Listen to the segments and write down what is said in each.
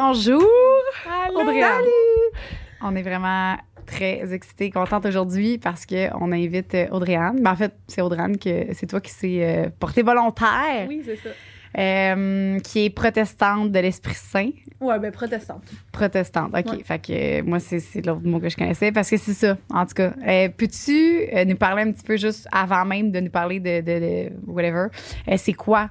Bonjour! Allô, salut! On est vraiment très excités, contente aujourd'hui parce qu'on invite euh, Audrey-Anne. Ben, en fait, c'est Audrey-Anne que c'est toi qui s'est euh, portée volontaire, Oui, c'est ça. euh, qui est protestante de l'Esprit Saint. Ouais, ben protestante. Protestante, OK. Ouais. Fait que euh, moi, c'est, c'est l'autre mot que je connaissais parce que c'est ça, en tout cas. Euh, peux-tu nous parler un petit peu juste avant même de nous parler de, de, de whatever? c'est quoi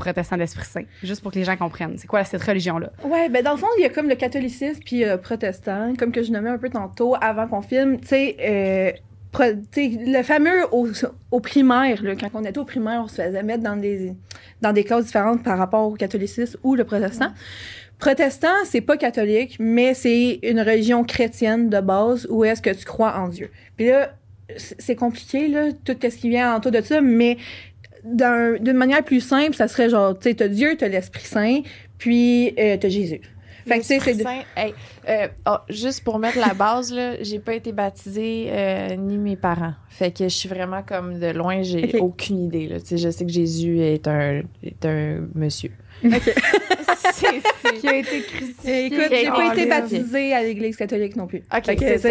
protestant de l'Esprit Saint? Juste pour que les gens comprennent. C'est quoi cette religion-là? Ouais, ben dans le fond, il y a comme le catholicisme puis euh, protestant, comme que je nommais un peu tantôt avant qu'on filme. Tu sais, euh, le fameux au, au primaire, là, quand on était au primaire, on se faisait mettre dans des, dans des cases différentes par rapport au catholicisme ou le protestant. Protestant, c'est pas catholique, mais c'est une religion chrétienne de base où est-ce que tu crois en Dieu. Puis là, c'est compliqué, là, tout ce qui vient autour de ça, mais d'un- d'une manière plus simple, ça serait genre, tu sais, t'as Dieu, t'as l'Esprit Saint, puis euh, t'as Jésus. Fait que, tu sais, c'est de- hey, euh, oh, juste pour mettre la base, là, j'ai pas été baptisée euh, ni mes parents. Fait que je suis vraiment comme de loin, j'ai aucune idée. Là. Tu sais, Je sais que Jésus est un, est un monsieur. Ok. C'est- c'est- Qui a été crucifié. Écoute, j'ai pas été baptisée à l'Église catholique non plus. Ok, fait que c'est ça.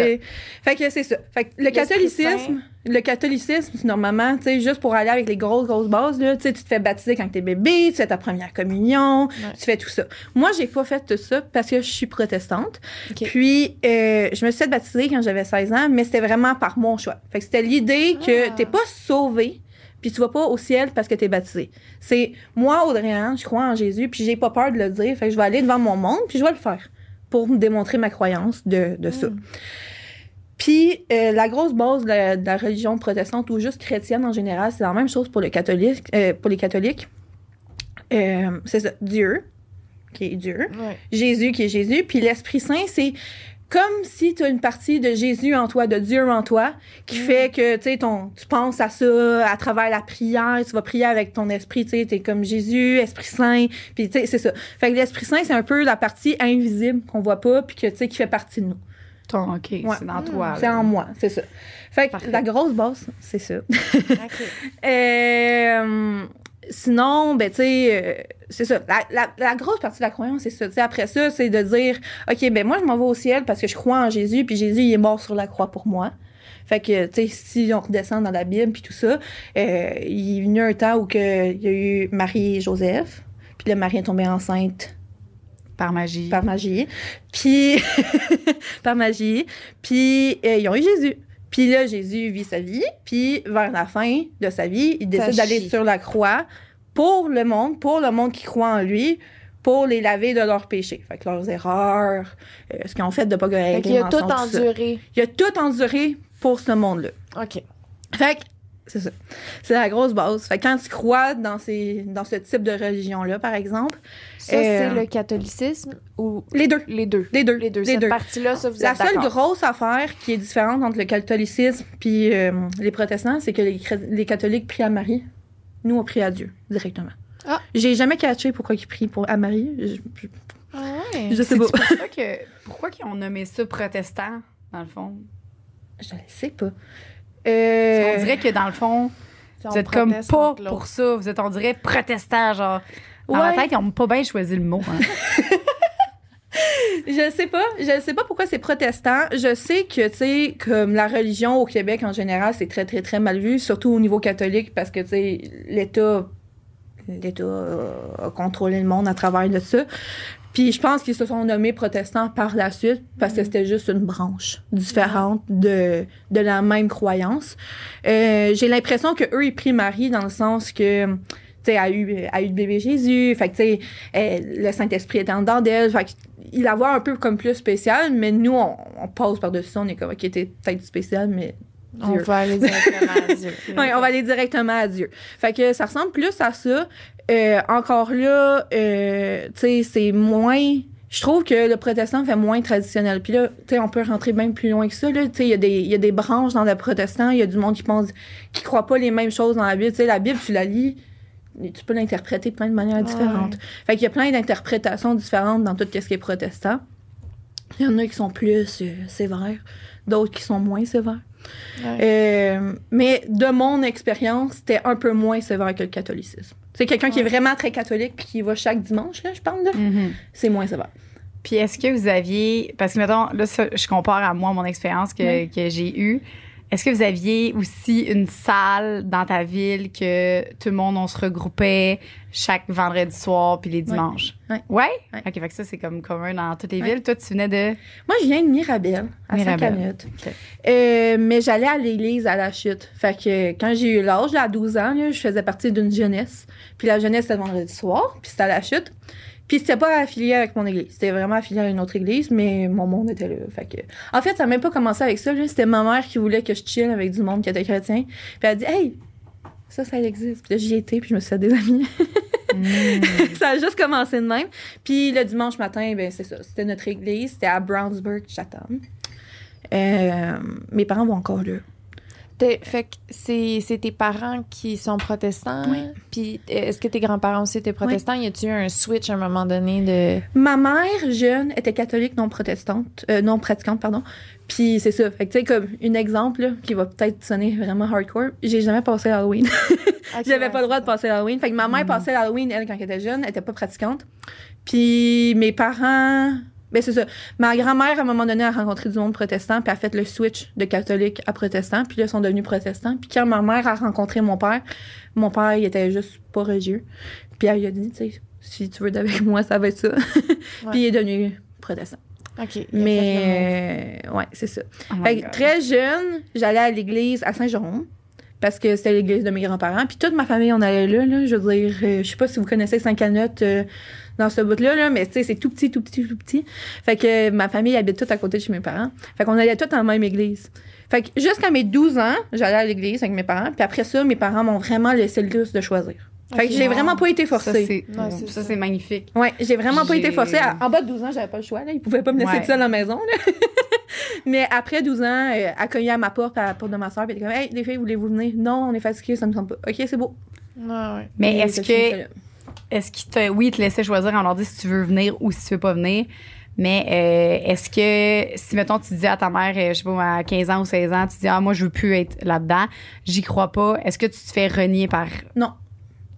fait que c'est ça. Fait que le catholicisme, le catholicisme, normalement, tu sais, juste pour aller avec les grosses grosses bases là, tu sais, tu te fais baptiser quand t'es bébé, tu fais ta première communion, tu fais tout ça. Moi, j'ai pas fait tout ça parce que je suis protestante. Puis euh, je me suis fait baptiser quand j'avais 16 ans, mais c'était vraiment par mon choix. Fait que c'était l'idée que Ah. t'es pas sauvé. Puis tu vas pas au ciel parce que t'es baptisé. C'est moi, Audrey-Anne, je crois en Jésus, puis j'ai pas peur de le dire. Fait que je vais aller devant mon monde, puis je vais le faire pour me démontrer ma croyance de, de ça. Mm. Puis euh, la grosse base de la, de la religion protestante ou juste chrétienne en général, c'est la même chose pour, le catholique, euh, pour les catholiques. Euh, c'est ça, Dieu, qui est Dieu, Ouais. Jésus, qui est Jésus, puis l'Esprit Saint, c'est comme si tu as une partie de Jésus en toi, de Dieu en toi, qui Mm. fait que tu sais, ton- tu penses à ça à travers la prière, tu vas prier avec ton esprit, tu sais, t'es comme Jésus, Esprit Saint, puis tu sais, c'est ça. Fait que l'Esprit Saint, c'est un peu la partie invisible qu'on voit pas, puis que tu sais, qui fait partie de nous. Ton, OK, c'est dans toi. C'est là. en moi, c'est ça. Fait que Parfait. la grosse base, c'est ça. Ok. Euh, sinon, ben, tu sais, euh, c'est ça. La, la- la grosse partie de la croyance, c'est ça. Tu sais, après ça, c'est de dire, OK, ben, moi, je m'en vais au ciel parce que je crois en Jésus, puis Jésus, il est mort sur la croix pour moi. Fait que, tu sais, si on redescend dans la Bible, puis tout ça, euh, il est venu un temps où que, il y a eu Marie et Joseph, puis là, Marie est tombée enceinte Par magie. par magie. Puis, par magie. Puis, euh, ils ont eu Jésus. Puis là, Jésus vit sa vie. Puis, vers la fin de sa vie, il décide d'aller sur la croix pour le monde, pour le monde qui croit en lui, pour les laver de leurs péchés. Fait que leurs erreurs, euh, ce qu'ils ont fait de pas. Fait qu'il a tout enduré. Il a tout enduré pour ce monde-là. OK. Fait que, c'est ça. C'est la grosse base. Fait que quand tu crois dans, ces, dans ce type de religion-là, par exemple, Ça, Euh, c'est le catholicisme ou les deux. les deux? Les deux. Les deux. Cette partie-là, ça, vous La êtes seule grosse affaire qui est différente entre le catholicisme puis euh, les protestants, c'est que les, les catholiques prient à Marie. Nous, on prie à Dieu directement. Ah. J'ai jamais catché pourquoi ils prient pour, à Marie. Je, je- Ah ouais. je sais pas. pour ça que. Pourquoi qu'ils ont nommé ça protestant, dans le fond? Je ne sais pas. Euh, On dirait que dans le fond, Si vous êtes comme pas pour ça. Vous êtes, on dirait, protestant, genre. Dans ma Ouais. tête, ils ont pas bien choisi le mot. hein. Je sais pas. Je sais pas pourquoi c'est protestant. Je sais que, tu sais, comme la religion au Québec en général, c'est très, très, très mal vu, surtout au niveau catholique, parce que, tu sais, l'État, l'État euh, a contrôlé le monde à travers de ça. Puis je pense qu'ils se sont nommés protestants par la suite parce que c'était juste une branche différente de, de la même croyance. Euh, J'ai l'impression que eux ils prient Marie dans le sens que tu sais a eu a eu le bébé Jésus, fait que tu sais le Saint-Esprit était en dedans d'elle, fait qu'il la voit un peu comme plus spécial, mais nous on, on passe par-dessus ça, on est comme OK, t'es peut-être spécial mais On va aller directement à Dieu. Ouais, on va aller directement à Dieu. Fait que ça ressemble plus à ça. Euh, encore là, euh, tu sais, c'est moins. Je trouve que le protestant fait moins traditionnel. Puis là, tu sais, on peut rentrer même plus loin que ça. Tu sais, il y a des, il y a des branches dans le protestant. Il y a du monde qui pense, qui croit pas les mêmes choses dans la Bible. Tu sais, la Bible, tu la lis, tu peux l'interpréter de plein de manières différentes. Fait qu'il y a plein d'interprétations différentes dans tout ce qui est protestant. Il y en a qui sont plus euh, sévères, d'autres qui sont moins sévères. Euh, mais de mon expérience, c'était un peu moins sévère que le catholicisme. C'est quelqu'un qui est vraiment très catholique puis qui va chaque dimanche, là, je parle, là, Mhm. c'est moins sévère. Puis est-ce que vous aviez, parce que mettons, là, ça, je compare à moi mon expérience que, que j'ai eue. Est-ce que vous aviez aussi une salle dans ta ville que tout le monde, on se regroupait chaque vendredi soir puis les dimanches? Ouais. Ouais? Ouais. OK, fait que ça, c'est comme commun dans toutes les Ouais. villes. Toi, tu venais de... Moi, je viens de Mirabel, à Mirabel. Saint-Canute. OK. Euh, mais j'allais à l'église à la chute. Fait que quand j'ai eu l'âge, à 12 ans, là, je faisais partie d'une jeunesse. Puis la jeunesse, c'était le vendredi soir, puis c'était à la chute. Puis c'était pas affilié avec mon église. C'était vraiment affilié à une autre église, mais mon monde était là. Fait que... En fait, ça n'a même pas commencé avec ça. C'était ma mère qui voulait que je chill avec du monde qui était chrétien. Puis elle a dit « Hey, ça, ça existe. » Puis là, j'y étais, puis je me suis fait des amis. Mm. ça a juste commencé de même. Puis le dimanche matin, ben c'est ça. C'était notre église. C'était à Brownsburg, Chatham. Euh, mes parents vont encore là. Fait que c'est c'est tes parents qui sont protestants? Oui. Puis est-ce que tes grands-parents aussi étaient protestants? Y a-tu eu un switch à un moment donné de. Ma mère, jeune, était catholique non protestante, euh, non pratiquante, pardon. Puis c'est ça. Fait que tu sais, comme un exemple là, qui va peut-être sonner vraiment hardcore, j'ai jamais passé Halloween. J'avais pas le droit de passer l'Halloween. Fait que ma mère Mhm. passait l'Halloween, elle, quand elle était jeune, elle était pas pratiquante. Puis mes parents. Ben, c'est ça. Ma grand-mère, à un moment donné, a rencontré du monde protestant, puis a fait le switch de catholique à protestant, puis là, ils sont devenus protestants. Puis quand ma mère a rencontré mon père, mon père, il était juste pas religieux. Puis elle lui a dit, tu sais, si tu veux d'avec moi, ça va être ça. puis il est devenu protestant. OK. Mais, euh, ouais, c'est ça. Oh Fait que très jeune, j'allais à l'église à Saint-Jérôme parce que c'était l'église de mes grands-parents. Puis toute ma famille, on allait là. là je veux dire, euh, je sais pas si vous connaissez Saint-Canute euh, dans ce bout-là, là, mais tu sais, c'est tout petit, tout petit, tout petit. Fait que ma famille habite toute à côté de chez mes parents. Fait qu'on allait tous en même église. Fait que jusqu'à mes 12 ans, j'allais à l'église avec mes parents. Puis après ça, mes parents m'ont vraiment laissé le luxe de choisir. Fait que Ok. j'ai vraiment pas été forcée. ça, c'est magnifique. Ouais, j'ai vraiment pas été forcée. En bas de 12 ans, j'avais pas le choix. Là. Ils pouvaient pas me laisser Ouais. toute seule à la maison. là. Mais après 12 ans, euh, cognait à ma porte, à la porte de ma soeur, puis elle était comme Hey, les filles, voulez-vous venir Non, on est fatigués, ça me semble pas. Ok, c'est beau. Ouais, ouais. Mais est-ce que. Est-ce qu'il te, oui, il te laissait choisir en leur disant si tu veux venir ou si tu veux pas venir. Mais euh, est-ce que si mettons tu dis à ta mère, euh, je sais pas, à 15 ans ou 16 ans, tu dis ah moi je veux plus être là-dedans, j'y crois pas. Est-ce que tu te fais renier par Non.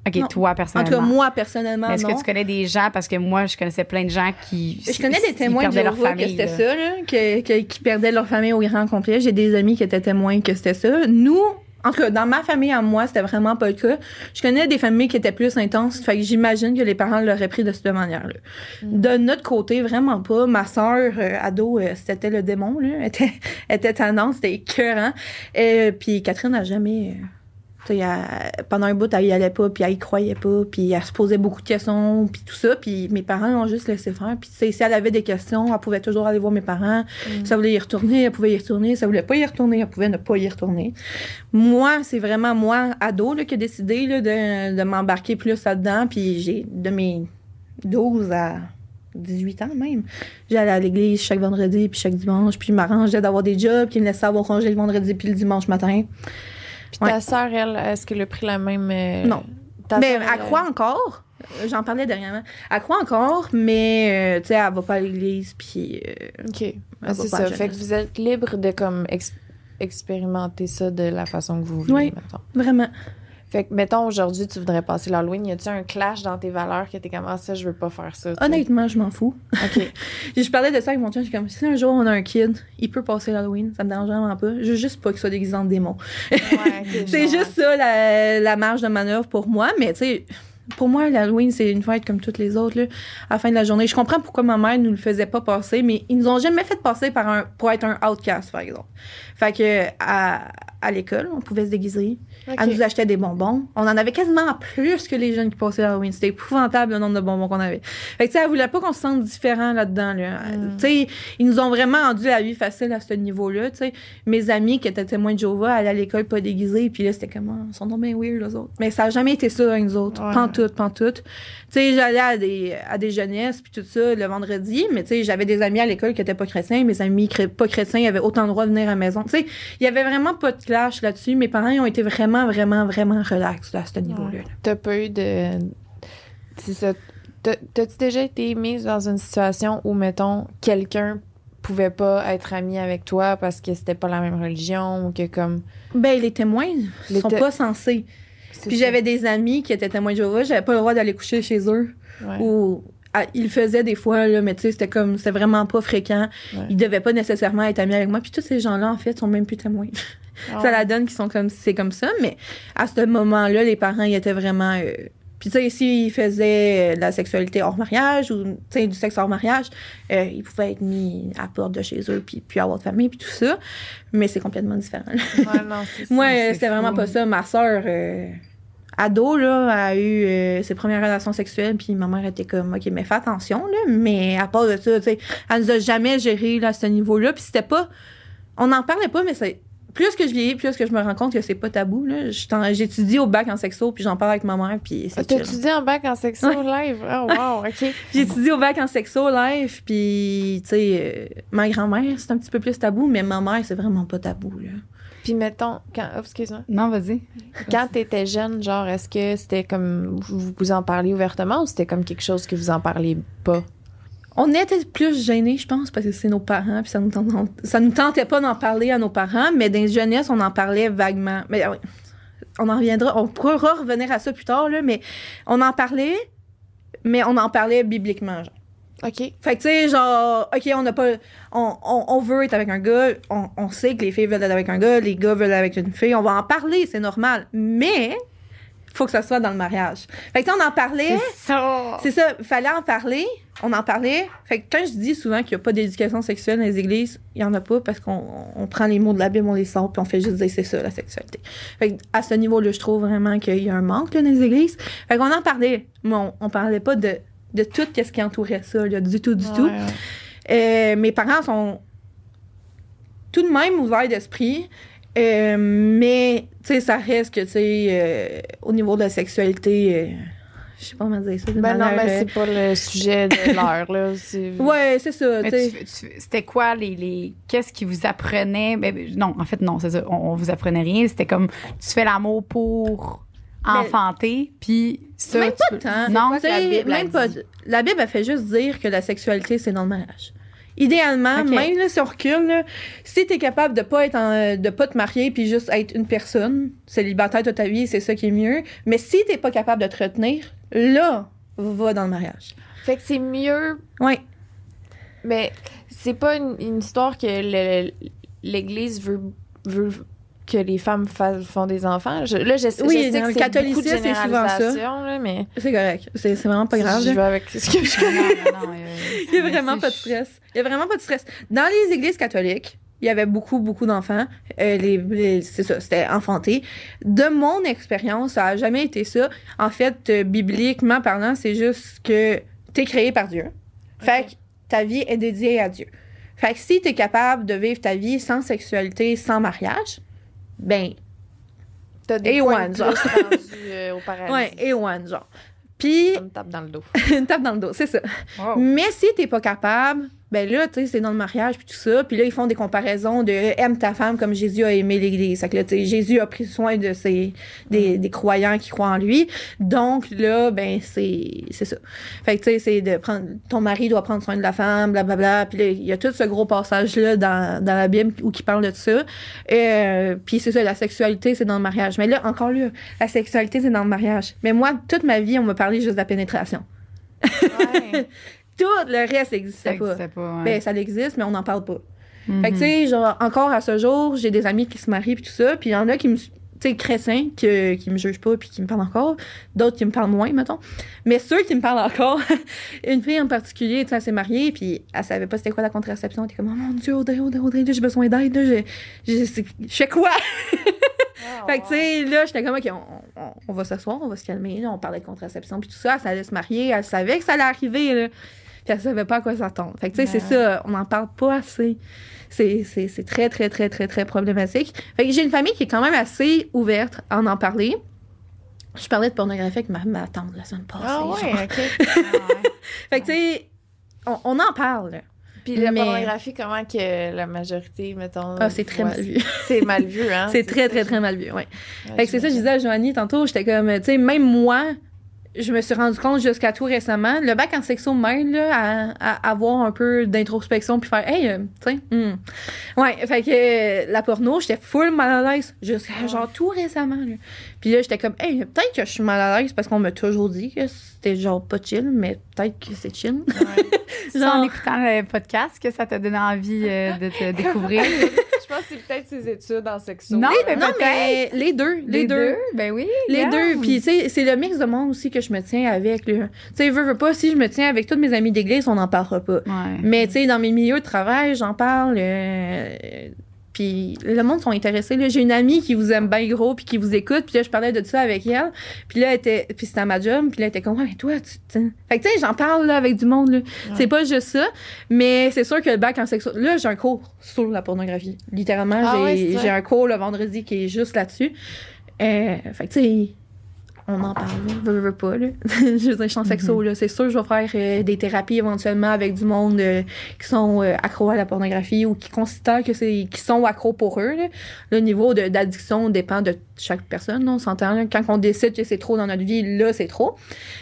OK, Non. toi En personnellement. tout cas, moi, personnellement, Est-ce que tu connais des gens parce que moi je connaissais plein de gens qui Je connais des témoins de leur Jéhovah que famille, c'était ça, là, que- que- qui perdaient leur famille au grand complet. J'ai des amis qui étaient témoins que c'était ça. Nous, en tout cas, dans ma famille à moi, c'était vraiment pas le cas. Je connais des familles qui étaient plus intenses, fait que j'imagine que les parents l'auraient pris de cette manière-là. Mm. De notre côté, vraiment pas. Ma sœur, euh, ado, euh, c'était le démon, là. Elle était, elle était tendance, c'était écœurant. Et puis Catherine n'a jamais... euh, elle- pendant un bout, elle y allait pas, puis elle y croyait pas, puis elle se posait beaucoup de questions, puis tout ça. Puis mes parents l'ont juste laissé faire. Puis si elle avait des questions, elle pouvait toujours aller voir mes parents. Mm. Ça voulait y retourner, elle pouvait y retourner. Ça voulait pas y retourner, elle pouvait ne pas y retourner. Moi, c'est vraiment moi, ado, là, qui a décidé là, de, de m'embarquer plus là-dedans. Puis j'ai, de mes 12 à 18 ans même, j'allais à l'église chaque vendredi, puis chaque dimanche, puis je m'arrangeais d'avoir des jobs qui me laissaient avoir congé le vendredi puis le dimanche matin. Puis Ouais. ta sœur, elle, est-ce qu'elle a pris la même. euh, Non. mais sœur, elle elle- croit encore. Euh, J'en parlais dernièrement. Elle croit encore, mais euh, tu sais, elle va pas à l'église, puis euh, OK. Ah, c'est ça. Fait que vous êtes libre de comme ex- expérimenter ça de la façon que vous voulez, Oui. mettons. Vraiment. Fait que, mettons, aujourd'hui, tu voudrais passer l'Halloween. Y a-tu un clash dans tes valeurs que t'es comme, ah, ça, je veux pas faire ça? Honnêtement, je m'en fous. OK. Je parlais de ça avec mon chum, je suis comme, si un jour on a un kid, il peut passer l'Halloween, ça me dérange vraiment pas. Je veux juste pas qu'il soit déguisé en démon. Ouais, C'est juste ça, la, la marge de manœuvre pour moi, mais tu sais, pour moi, l'Halloween, c'est une fête comme toutes les autres, là, à la fin de la journée. Je comprends pourquoi ma mère nous le faisait pas passer, mais ils nous ont jamais fait passer par un, pour être un outcast, par exemple. Fait que, à, à l'école, on pouvait se déguiser. OK. Elle nous achetait des bonbons. On en avait quasiment plus que les jeunes qui passaient l'Halloween. C'était épouvantable le nombre de bonbons qu'on avait. Fait que, tu sais, elle voulait pas qu'on se sente différent là-dedans, là. Mm. Tu sais, ils nous ont vraiment rendu la vie facile à ce niveau-là, tu sais. Mes amis qui étaient témoins de Jéhovah allaient à l'école pas déguisés, puis là, c'était comme, Ah, ils sont donc bien weird, les autres. Mais ça a jamais été ça avec nous autres. Ouais. Pantoute, pantoute. Tu sais, j'allais à des, à des jeunesses, puis tout ça, le vendredi, mais tu sais, j'avais des amis à l'école qui étaient pas chrétiens. Mes amis pas chrétiens avaient autant le droit de venir à la maison. Tu sais, il y avait vraiment pas de clash là-dessus. Mes parents, ils ont été vraiment, vraiment, vraiment relax à ce niveau-là. Ouais. T'as pas eu de. C'est ça. T'as- T'as-tu déjà été mise dans une situation où, mettons, quelqu'un pouvait pas être ami avec toi parce que c'était pas la même religion ou que comme. Ben, les témoins Les sont pas censés. Puis j'avais des amis qui étaient témoins de Jéhovah, j'avais pas le droit d'aller coucher chez eux Ouais. ou il faisait des fois, là, mais tu sais, c'était comme, c'était vraiment pas fréquent. Ouais. Il devait pas nécessairement être ami avec moi. Puis tous ces gens-là, en fait, sont même plus témoins. Ah ça la donne qu'ils sont comme, c'est comme ça. Mais à ce moment-là, les parents, ils étaient vraiment. euh, puis tu sais, s'ils faisaient euh, de la sexualité hors mariage ou, tu sais, du sexe hors mariage, euh, ils pouvaient être mis à la porte de chez eux, puis, puis avoir de famille, puis tout ça. Mais c'est complètement différent. Ouais, non, c'est ça. Moi, c'est euh, c'était vraiment pas ça. Ma sœur, euh, ado, là, a eu euh, ses premières relations sexuelles, puis ma mère était comme, OK, mais fais attention, là. Mais à part de ça, tu sais, elle nous a jamais géré là, à ce niveau-là. Puis c'était pas. On n'en parlait pas, mais c'est. Plus que je vieillis, plus que je me rends compte que c'est pas tabou. J'étudie au bac en sexo, puis j'en parle avec ma mère, puis c'est. T'as-tu dit en bac en sexo live? Oh, wow, OK. J'étudie au bac en sexo live, puis, tu sais, euh, ma grand-mère, c'est un petit peu plus tabou, mais ma mère, c'est vraiment pas tabou, là. Puis mettons, quand, oh, excuse-moi. Non, vas-y. Quand t'étais jeune, genre, est-ce que c'était comme, vous, vous en parliez ouvertement ou c'était comme quelque chose que vous en parliez pas? On était plus gênés, je pense, parce que c'est nos parents, puis ça nous, tentait, ça nous tentait pas d'en parler à nos parents, mais dans les jeunesse, on en parlait vaguement. Mais ah oui, on en reviendra, on pourra revenir à ça plus tard, là, mais on en parlait, mais on en parlait bibliquement, genre. OK. Fait que, tu sais, genre, OK, on n'a pas. On, on, on veut être avec un gars, on, on sait que les filles veulent être avec un gars, les gars veulent être avec une fille, on va en parler, c'est normal. Mais, faut que ça soit dans le mariage. Fait que, tu sais, on en parlait. ça. C'est ça, fallait en parler, on en parlait. Fait que quand je dis souvent qu'il n'y a pas d'éducation sexuelle dans les églises, il n'y en a pas parce qu'on on prend les mots de la Bible, on les sort, puis on fait juste dire c'est ça, la sexualité. Fait que à ce niveau-là, je trouve vraiment qu'il y a un manque là, dans les églises. Fait qu'on en parlait, mais on, on parlait pas de, de tout ce qui entourait ça, là, du tout, du tout. Ouais. Euh, mes parents sont tout de même ouverts d'esprit, euh, mais tu sais, ça reste que tu sais, euh, au niveau de la sexualité, euh, je sais pas comment dire ça. Ben non, mais euh, c'est pas le sujet de l'heure, là. C'est- Ouais, c'est ça. C'était quoi les. les Qu'est-ce qui vous apprenait? Ben, ben, non, en fait, non, c'est ça. On, on vous apprenait rien. C'était comme tu fais l'amour pour enfanter, puis ça. même pas peux- tant. Non, Tu sais, la Bible a même pas. La Bible, elle fait juste dire que la sexualité, c'est dans le mariage. Idéalement, même là, si on recule, là, si t'es capable de pas être en- de pas te marier puis juste être une personne célibataire toute ta vie, c'est ça qui est mieux. Mais si t'es pas capable de te retenir, là, va dans le mariage. Fait que c'est mieux, Ouais. mais c'est pas une, une histoire que le- l'Église veut, veut que les femmes font des enfants. Je- là, je, je Oui, sais que le c'est catholicisme, beaucoup de c'est souvent ça. généralisation, là, mais C'est correct. C'est vraiment pas grave. je vais avec ce que je connais. Non, non, non, Il y a vraiment pas de stress. Il y a vraiment pas de stress. Dans les églises catholiques, il y avait beaucoup, beaucoup d'enfants. Euh, les, les- c'est ça, c'était enfanté. De mon expérience, ça a jamais été ça. En fait, euh, bibliquement parlant, c'est juste que t'es créé par Dieu. Fait que ta vie est dédiée à Dieu. Fait que si t'es capable de vivre ta vie sans sexualité, sans mariage, ben, T'as des Et points one, de genre. plus rendus, euh, au paradis. ouais, et one, genre. Puis, me tape dans le dos. une tape dans le dos, c'est ça. Wow. Mais si t'es pas capable, ben là, tu sais, c'est dans le mariage puis tout ça. Puis là, ils font des comparaisons de aime ta femme comme Jésus a aimé l'Église. Fait que là, tu sais, Jésus a pris soin de ses, des, des croyants qui croient en lui. Donc là, ben c'est c'est ça. Fait que tu sais, c'est de prendre ton mari doit prendre soin de la femme, blablabla. Puis là, il y a tout ce gros passage là dans, dans la Bible où qui parle de ça. Euh, puis c'est ça, la sexualité c'est dans le mariage. Mais là, encore là, la sexualité c'est dans le mariage. Mais moi, toute ma vie, on m'a parlé juste de la pénétration. Ouais. Tout le reste n'existait pas. pas. ouais. Ben, ça existe, mais on n'en parle pas. Mhm. Fait que, tu sais, genre, encore à ce jour, j'ai des amis qui se marient puis tout ça, puis il y en a qui me. Tu sais, chrétiens, qui, qui me jugent pas puis qui me parlent encore. D'autres qui me parlent moins, mettons. Mais ceux qui me parlent encore, une fille en particulier, tu sais, elle s'est mariée, puis elle savait pas c'était quoi la contraception. Elle était comme, oh mon Dieu, Audrey, Audrey, Audrey, j'ai besoin d'aide, je fais quoi? Fait que, tu sais, là, j'étais comme, OK, on, on- on va s'asseoir, on va se calmer. Là, on parlait de contraception, puis tout ça. Elle allait se marier, elle savait que ça allait arriver, là. Puis elle savait pas à quoi s'attendre. Fait que, tu sais, c'est ça, on n'en parle pas assez. C'est, très, très, très, très, très problématique. Fait que j'ai une famille qui est quand même assez ouverte à en, en parler. Je parlais de pornographie avec ma, ma tante la semaine passée. Ah genre. ouais, OK. Ah. Fait que, tu sais, on, on en parle. Puis la Mais- pornographie, comment que la majorité, mettons... Ah, c'est très ouais, mal vu. C'est mal vu, hein? c'est très, très, très mal vu, ouais. ouais, Fait que c'est ça, je disais à Joanie tantôt, j'étais comme, tu sais, même moi, je me suis rendu compte jusqu'à tout récemment, le bac en sexo m'aide là, à, à avoir un peu d'introspection puis faire hey, euh, tu sais, hmm. ouais, fait que euh, la porno, j'étais full mal à l'aise jusqu'à genre tout récemment. Là. Puis là, j'étais comme hey, peut-être que je suis mal à l'aise parce qu'on m'a toujours dit que c'était genre pas chill, mais peut-être que c'est chill. C'est en écoutant le podcast que ça t'a donné envie euh, de te découvrir. Je pense que c'est peut-être ses études en sexo. Non, mais non, mais les deux, les, deux? Ben oui. Les yeah. deux. Puis, tu sais, c'est le mix de monde aussi que je me tiens avec. là. Tu sais, veux, veux pas, si je me tiens avec tous mes amis d'église, on n'en parlera pas. Ouais. Mais, tu sais, dans mes milieux de travail, j'en parle. euh, puis, le monde sont intéressés. là. J'ai une amie qui vous aime bien gros, puis qui vous écoute. Puis là, je parlais de ça avec elle. Puis là, elle était, puis c'était à ma job. Puis là, elle était comme, ouais, mais toi, tu. Fait que, tu sais, j'en parle là, avec du monde. là. C'est pas juste ça. Mais c'est sûr que le bac en sexo. Là, j'ai un cours sur la pornographie. Littéralement, Ah ouais, j'ai un cours le vendredi qui est juste là-dessus. Euh, fait que, tu sais, on en parle, là. Veux, veux pas, là. je veux dire, je suis en sexo, là. C'est sûr, je vais faire euh, des thérapies éventuellement avec du monde euh, qui sont euh, accros à la pornographie ou qui considèrent que c'est, qui sont accros pour eux, là. Le niveau de- d'addiction dépend de chaque personne, là, on s'entend. Quand on décide que c'est trop dans notre vie, là, c'est trop.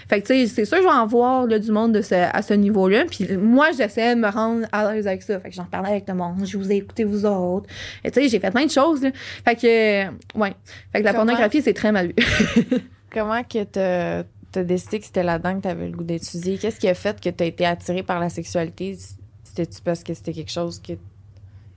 Fait que, tu sais, c'est sûr, je vais en voir, là, du monde de ce- à ce niveau-là. Puis moi, j'essaie de me rendre à l'aise avec ça. Fait que j'en parlais avec le monde. Je vous ai écouté, vous autres. Et tu sais, j'ai fait plein de choses, là. Fait que, ouais. Fait que la pornographie, c'est très mal vu. Comment que t'as t'as décidé que c'était là-dedans que t'avais le goût d'étudier? Qu'est-ce qui a fait que t'as été attirée par la sexualité? C'était-tu parce que c'était quelque chose que...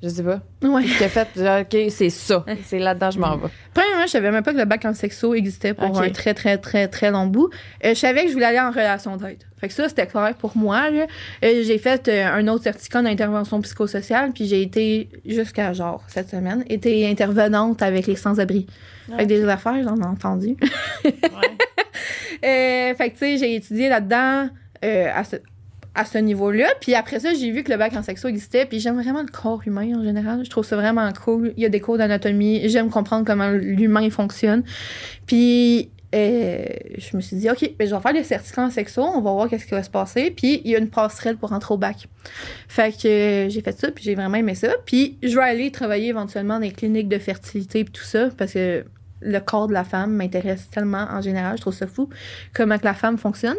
Je sais pas. ouais. A fait? genre, OK, c'est ça. C'est là-dedans que je m'en vais. Premièrement, je savais même pas que le bac en sexo existait pour un très, très, très, très long bout. Euh, je savais que je voulais aller en relation d'aide. Fait que ça, c'était clair pour moi. Euh, j'ai fait euh, un autre certificat d'intervention psychosociale, puis j'ai été, jusqu'à genre cette semaine, été intervenante avec les sans-abri. Fait que des affaires, j'en ai entendu. Fait que, tu sais, j'ai étudié là-dedans euh, à ce, à ce niveau-là. Puis après ça, j'ai vu que le bac en sexo existait. Puis j'aime vraiment le corps humain en général. Je trouve ça vraiment cool. Il y a des cours d'anatomie. J'aime comprendre comment l'humain fonctionne. Puis euh, je me suis dit, OK, ben, je vais faire le certificat en sexo. On va voir qu'est-ce qui va se passer. Puis il y a une passerelle pour rentrer au bac. Fait que euh, j'ai fait ça. Puis j'ai vraiment aimé ça. Puis je vais aller travailler éventuellement dans les cliniques de fertilité et tout ça. Parce que le corps de la femme m'intéresse tellement en général. Je trouve ça fou comment que la femme fonctionne.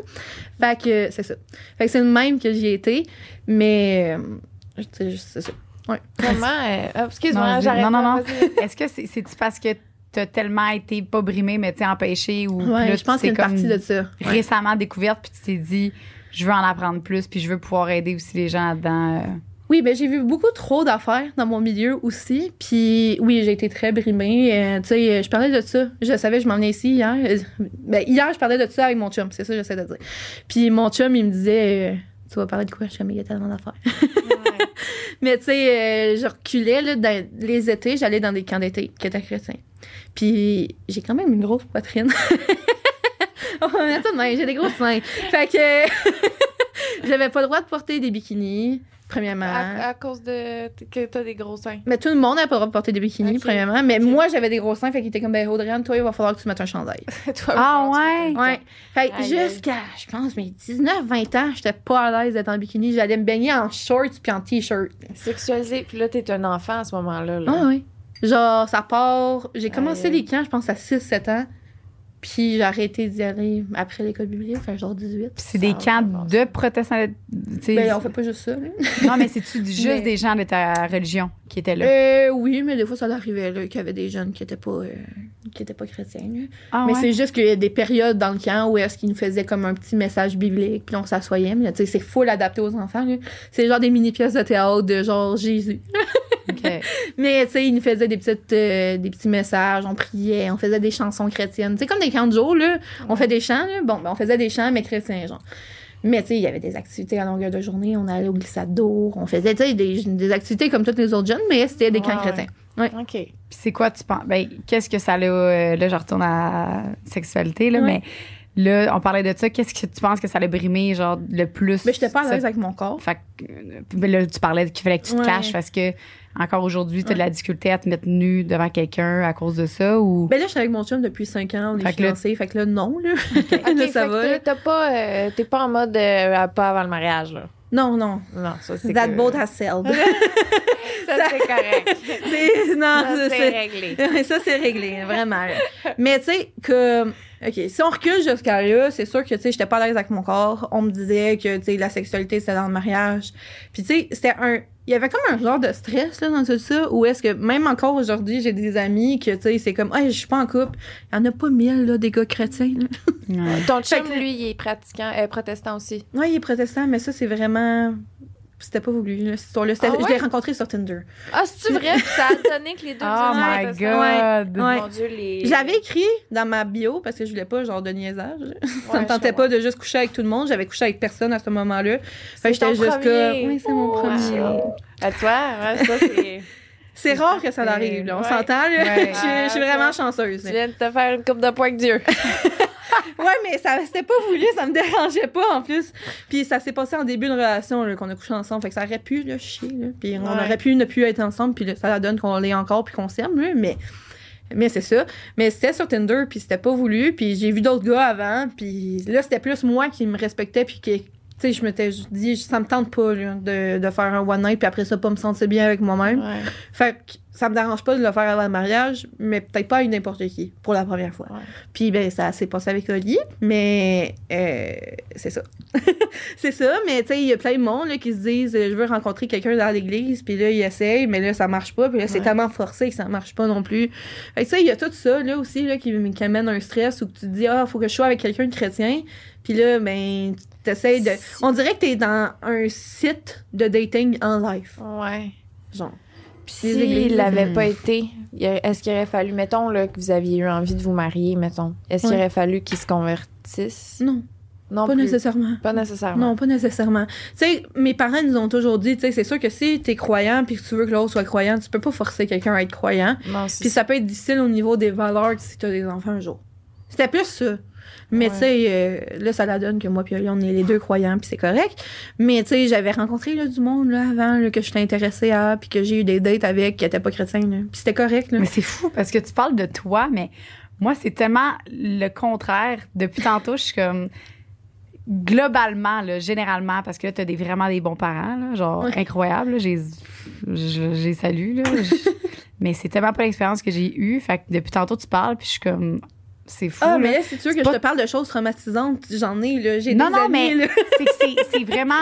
Fait que c'est ça. Fait que c'est le même que j'y ai été, mais euh, juste- c'est ça. Comment... euh, ah, excuse-moi, j'arrête non, non, non. Est-ce que c'est c'est-tu parce que t'as tellement été pas brimé, mais tu sais, empêché ou Ouais, là, je pense qu'il y t'es a une comme partie de ça. Ouais. récemment découverte puis tu t'es dit je veux en apprendre plus puis je veux pouvoir aider aussi les gens là-dedans. euh. Oui, ben j'ai vu beaucoup trop d'affaires dans mon milieu aussi. Puis oui, j'ai été très brimée. Euh, tu sais, je parlais de ça. Je savais, je m'en venais ici hier. Euh, Ben, hier, je parlais de ça avec mon chum. C'est ça que j'essaie de dire. Puis mon chum, il me disait, euh, tu vas parler de quoi? Je il y a tellement d'affaires. Mais tu sais, euh, je reculais là, dans les étés, j'allais dans des camps d'été qui étaient chrétiens. Puis j'ai quand même une grosse poitrine. On va mettre ça de même, j'ai des grosses seins. Fait que j'avais pas le droit de porter des bikinis, premièrement. À, à cause de que t'as des gros seins. Mais tout le monde n'a pas le droit de porter des bikinis, premièrement. Mais moi, j'avais des gros seins, fait qu'il était comme, ben, Audrey, toi, il va falloir que tu mettes un chandail. Toi, Ah, ouais? Ouais. Fait jusqu'à, je pense, mes 19, 20 ans, j'étais pas à l'aise d'être en bikini. J'allais me baigner en shorts puis en t-shirt. Sexualisé, puis là, t'es un enfant à ce moment-là. Là. Ah oui. Genre, ça part. J'ai commencé Aïe. les camps, je pense, à 6-7 ans. Puis j'ai arrêté d'y aller après l'école biblique, fait genre 18. Puis c'est des camps de protestants. Ben, on fait pas juste ça, là. non, mais c'est-tu juste Mais- des gens de ta religion qui étaient là? Euh, oui, mais des fois, ça arrivait, là, qu'il y avait des jeunes qui étaient pas, euh, qui étaient pas chrétiens. Ah, mais ouais? c'est juste qu'il y a des périodes dans le camp où est-ce qu'ils nous faisaient comme un petit message biblique, puis on s'assoyait, mais c'est full adapté aux enfants. C'est genre des mini-pièces de théâtre de genre Jésus. Mais tu sais, ils nous faisaient des petites euh, des petits messages, on priait, on faisait des chansons chrétiennes. C'est comme des camps de jour là, on fait des chants là. Bon, ben, on faisait des chants mais chrétiens genre. Mais tu sais, il y avait des activités à longueur de journée, on allait au glissade d'eau, on faisait tu sais des, des activités comme toutes les autres jeunes, mais c'était des camps Ouais, chrétiens. OK. Puis c'est quoi tu penses? Ben, qu'est-ce que ça a. euh, là, je retourne à la sexualité, là, Ouais. mais là, on parlait de ça. Qu'est-ce que tu penses que ça l'a brimé, genre, le plus? Mais j'étais pas à l'aise avec mon corps. Fait que, euh, ben là, tu parlais qu'il fallait que tu te Ouais. caches parce que, encore aujourd'hui, tu as de la difficulté à te mettre nu devant quelqu'un à cause de ça ou? Ben là, j'étais avec mon chum depuis 5 ans, on Fait est là- fiancés, fait que là, non, là. OK, Là, fait ça va. t'es- là. Pas, euh, t'es pas en mode euh, pas avant le mariage, là? Non, non. Non, ça, c'est That que- boat has sailed. Ça, c'est correct. Non, Ça, c'est réglé. ça, c'est réglé, vraiment. là. Mais tu sais, que OK, si on recule jusqu'à là, c'est sûr que, tu sais, j'étais pas à l'aise avec mon corps. On me disait que, tu sais, la sexualité, c'était dans le mariage. Puis, tu sais, c'était un... Il y avait comme un genre de stress, là, dans tout ça, où est-ce que, même encore aujourd'hui, j'ai des amis que, tu sais, c'est comme, hey, je suis pas en couple. Il y en a pas mille, là, des gars chrétiens, là. Ouais. Ton chum, lui, il est pratiquant, euh, protestant aussi. Ouais, il est protestant, mais ça, c'est vraiment... C'était pas voulu, cette histoire-là. Ah Je l'ai rencontré sur Tinder. Ah, c'est-tu vrai? Puis ça a donné que les deux Oh my god. Ouais. Mon Dieu, les. J'avais écrit dans ma bio, parce que je voulais pas, genre, de niaisage. ça me tentait pas de juste coucher avec tout le monde. J'avais couché avec personne à ce moment-là. Fait que j'étais juste. Oui, c'est mon Oh, premier. wow. À toi, ouais, ça, c'est. C'est rare que ça arrive, là. On Ouais. s'entend, là. Ouais. je, suis- je suis vraiment chanceuse. tu viens de te faire une coupe de poing avec Dieu. Ouais, mais ça c'était pas voulu, ça me dérangeait pas en plus. Puis ça s'est passé en début de relation qu'on a couché ensemble, fait que ça aurait pu là, chier là. Puis on aurait pu ne plus être ensemble, puis là, ça la donne qu'on l'est encore puis qu'on s'aime mais mais c'est ça. Mais c'était sur Tinder, puis c'était pas voulu, puis j'ai vu d'autres gars avant, puis là c'était plus moi qui me respectais puis qui tu sais, je m'étais dit, ça me tente pas là, de, de faire un one night, puis après ça, pas me sentir bien avec moi-même. Ouais. Fait que ça me dérange pas de le faire avant le mariage, mais peut-être pas avec n'importe qui, pour la première fois. Ouais. Puis ben ça s'est passé avec Oli, mais euh, c'est ça. c'est ça, mais tu sais, il y a plein de monde là, qui se disent euh, je veux rencontrer quelqu'un dans l'église, puis là ils essayent, mais là ça marche pas, puis là c'est Ouais. tellement forcé que ça marche pas non plus. Fait tu sais, il y a tout ça là aussi là qui, qui amène un stress où tu te dis ah, faut que je sois avec quelqu'un de chrétien, puis là ben tu essayes de on dirait que t'es dans un site de dating en live, Ouais. genre. S'il l'avait pas été, il aurait- est-ce qu'il aurait fallu, mettons, là, que vous aviez eu envie de vous marier, mettons, est-ce qu'il aurait fallu qu'il se convertisse? Non, Non, pas plus. nécessairement. Pas nécessairement. Non, pas nécessairement. Tu sais, mes parents nous ont toujours dit, tu sais, c'est sûr que si t'es croyant puis que tu veux que l'autre soit croyant, tu peux pas forcer quelqu'un à être croyant. Puis ça peut être difficile au niveau des valeurs si t'as des enfants un jour. C'était plus ça. Mais tu sais, euh, là, ça la donne que moi puis on est les deux croyants puis c'est correct. Mais tu sais, j'avais rencontré là, du monde là, avant là, que j'étais intéressée à puis que j'ai eu des dates avec qui étaient pas chrétiens. Puis c'était correct. Là. Mais c'est fou parce que tu parles de toi, mais moi, c'est tellement le contraire. Depuis tantôt, je suis comme. Globalement, là, généralement, parce que là, t'as des, vraiment des bons parents, là, genre Ouais. là, j'ai, là. Je- mais c'est tellement pas l'expérience que j'ai eue. Fait que depuis tantôt, tu parles, puis je suis comme. C'est fou. Ah, mais là, si tu veux que je te parle de choses traumatisantes, j'en ai, là. J'ai Non, des non, amis, mais c'est, vraiment.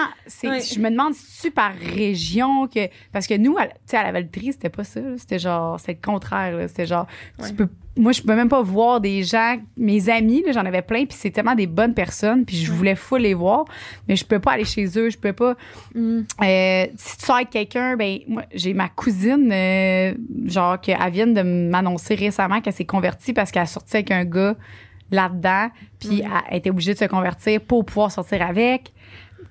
Ouais. Je me demande si tu par région que. Parce que nous, tu sais, à la Valtrie, c'était pas ça. C'était genre. C'est le contraire. là. C'était genre. Ouais. Tu peux, moi, je pouvais même pas voir des gens. Mes amis, j'en avais plein, puis c'est tellement des bonnes personnes, puis je voulais fou les voir, mais je peux pas aller chez eux. Je peux pas. Mm. Euh, si tu sors avec quelqu'un, ben moi j'ai ma cousine, euh, genre qu'elle vient de m'annoncer récemment qu'elle s'est convertie parce qu'elle a sorti avec un gars là-dedans, puis Mm. elle était obligée de se convertir pour pouvoir sortir avec.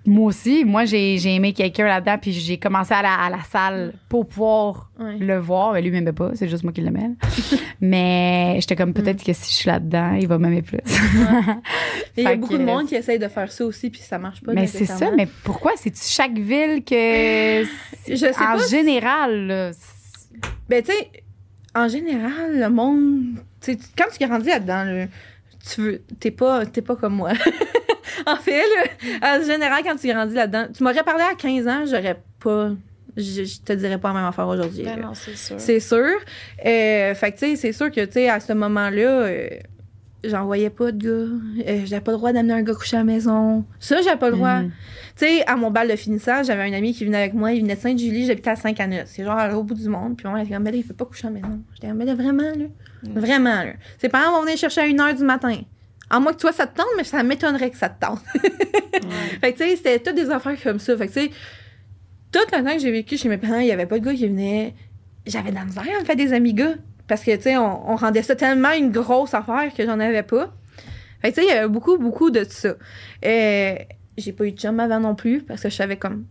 Moi aussi, moi j'ai aimé quelqu'un là-dedans, puis j'ai commencé à la, à la salle pour pouvoir Ouais. le voir. Mais lui m'aimait pas, c'est juste moi qui l'aimais. mais j'étais comme peut-être que si je suis là-dedans, il va m'aimer plus. Il y a beaucoup de monde qui essaye de faire ça aussi, puis ça marche pas. mais c'est ça, mais pourquoi? C'est chaque ville que Je sais en pas général là, Ben, tu sais, en général, le monde. quand tu grandis là-dedans, là, tu veux. T'es pas, t'es pas comme moi. en fait, là, en général, quand tu grandis là-dedans, tu m'aurais parlé à 15 ans, j'aurais pas. Je, je te dirais pas la même affaire aujourd'hui. Ben non, c'est sûr. C'est sûr. Euh, fait que, tu sais, c'est sûr que, tu sais, à ce moment-là, euh, j'en voyais pas de gars. Euh, j'avais pas le droit d'amener un gars coucher à la maison. Ça, j'avais pas le droit. Mhm. Tu sais, à mon bal de finissage, j'avais un ami qui venait avec moi. Il venait de Sainte-Julie, j'habitais à Saint-Canet. C'est genre l'autre bout du monde. Puis on était comme, ben là, il peut pas coucher à la maison. J'étais comme, ben là, vraiment, là. Mm. Vraiment, là. Ses parents vont venir chercher à 1h du matin. À moins que toi, ça te tente, mais ça m'étonnerait que ça te tente. Ouais. Fait que, tu sais, c'était toutes des affaires comme ça. Fait que, tu sais, tout le temps que j'ai vécu chez mes parents, il y avait pas de gars qui venaient. J'avais de la misère à me faire des amis gars. Parce que, tu sais, on, on rendait ça tellement une grosse affaire que j'en avais pas. Fait que, tu sais, il y avait beaucoup, beaucoup de ça. Euh, j'ai pas eu de chum avant non plus, parce que je savais comme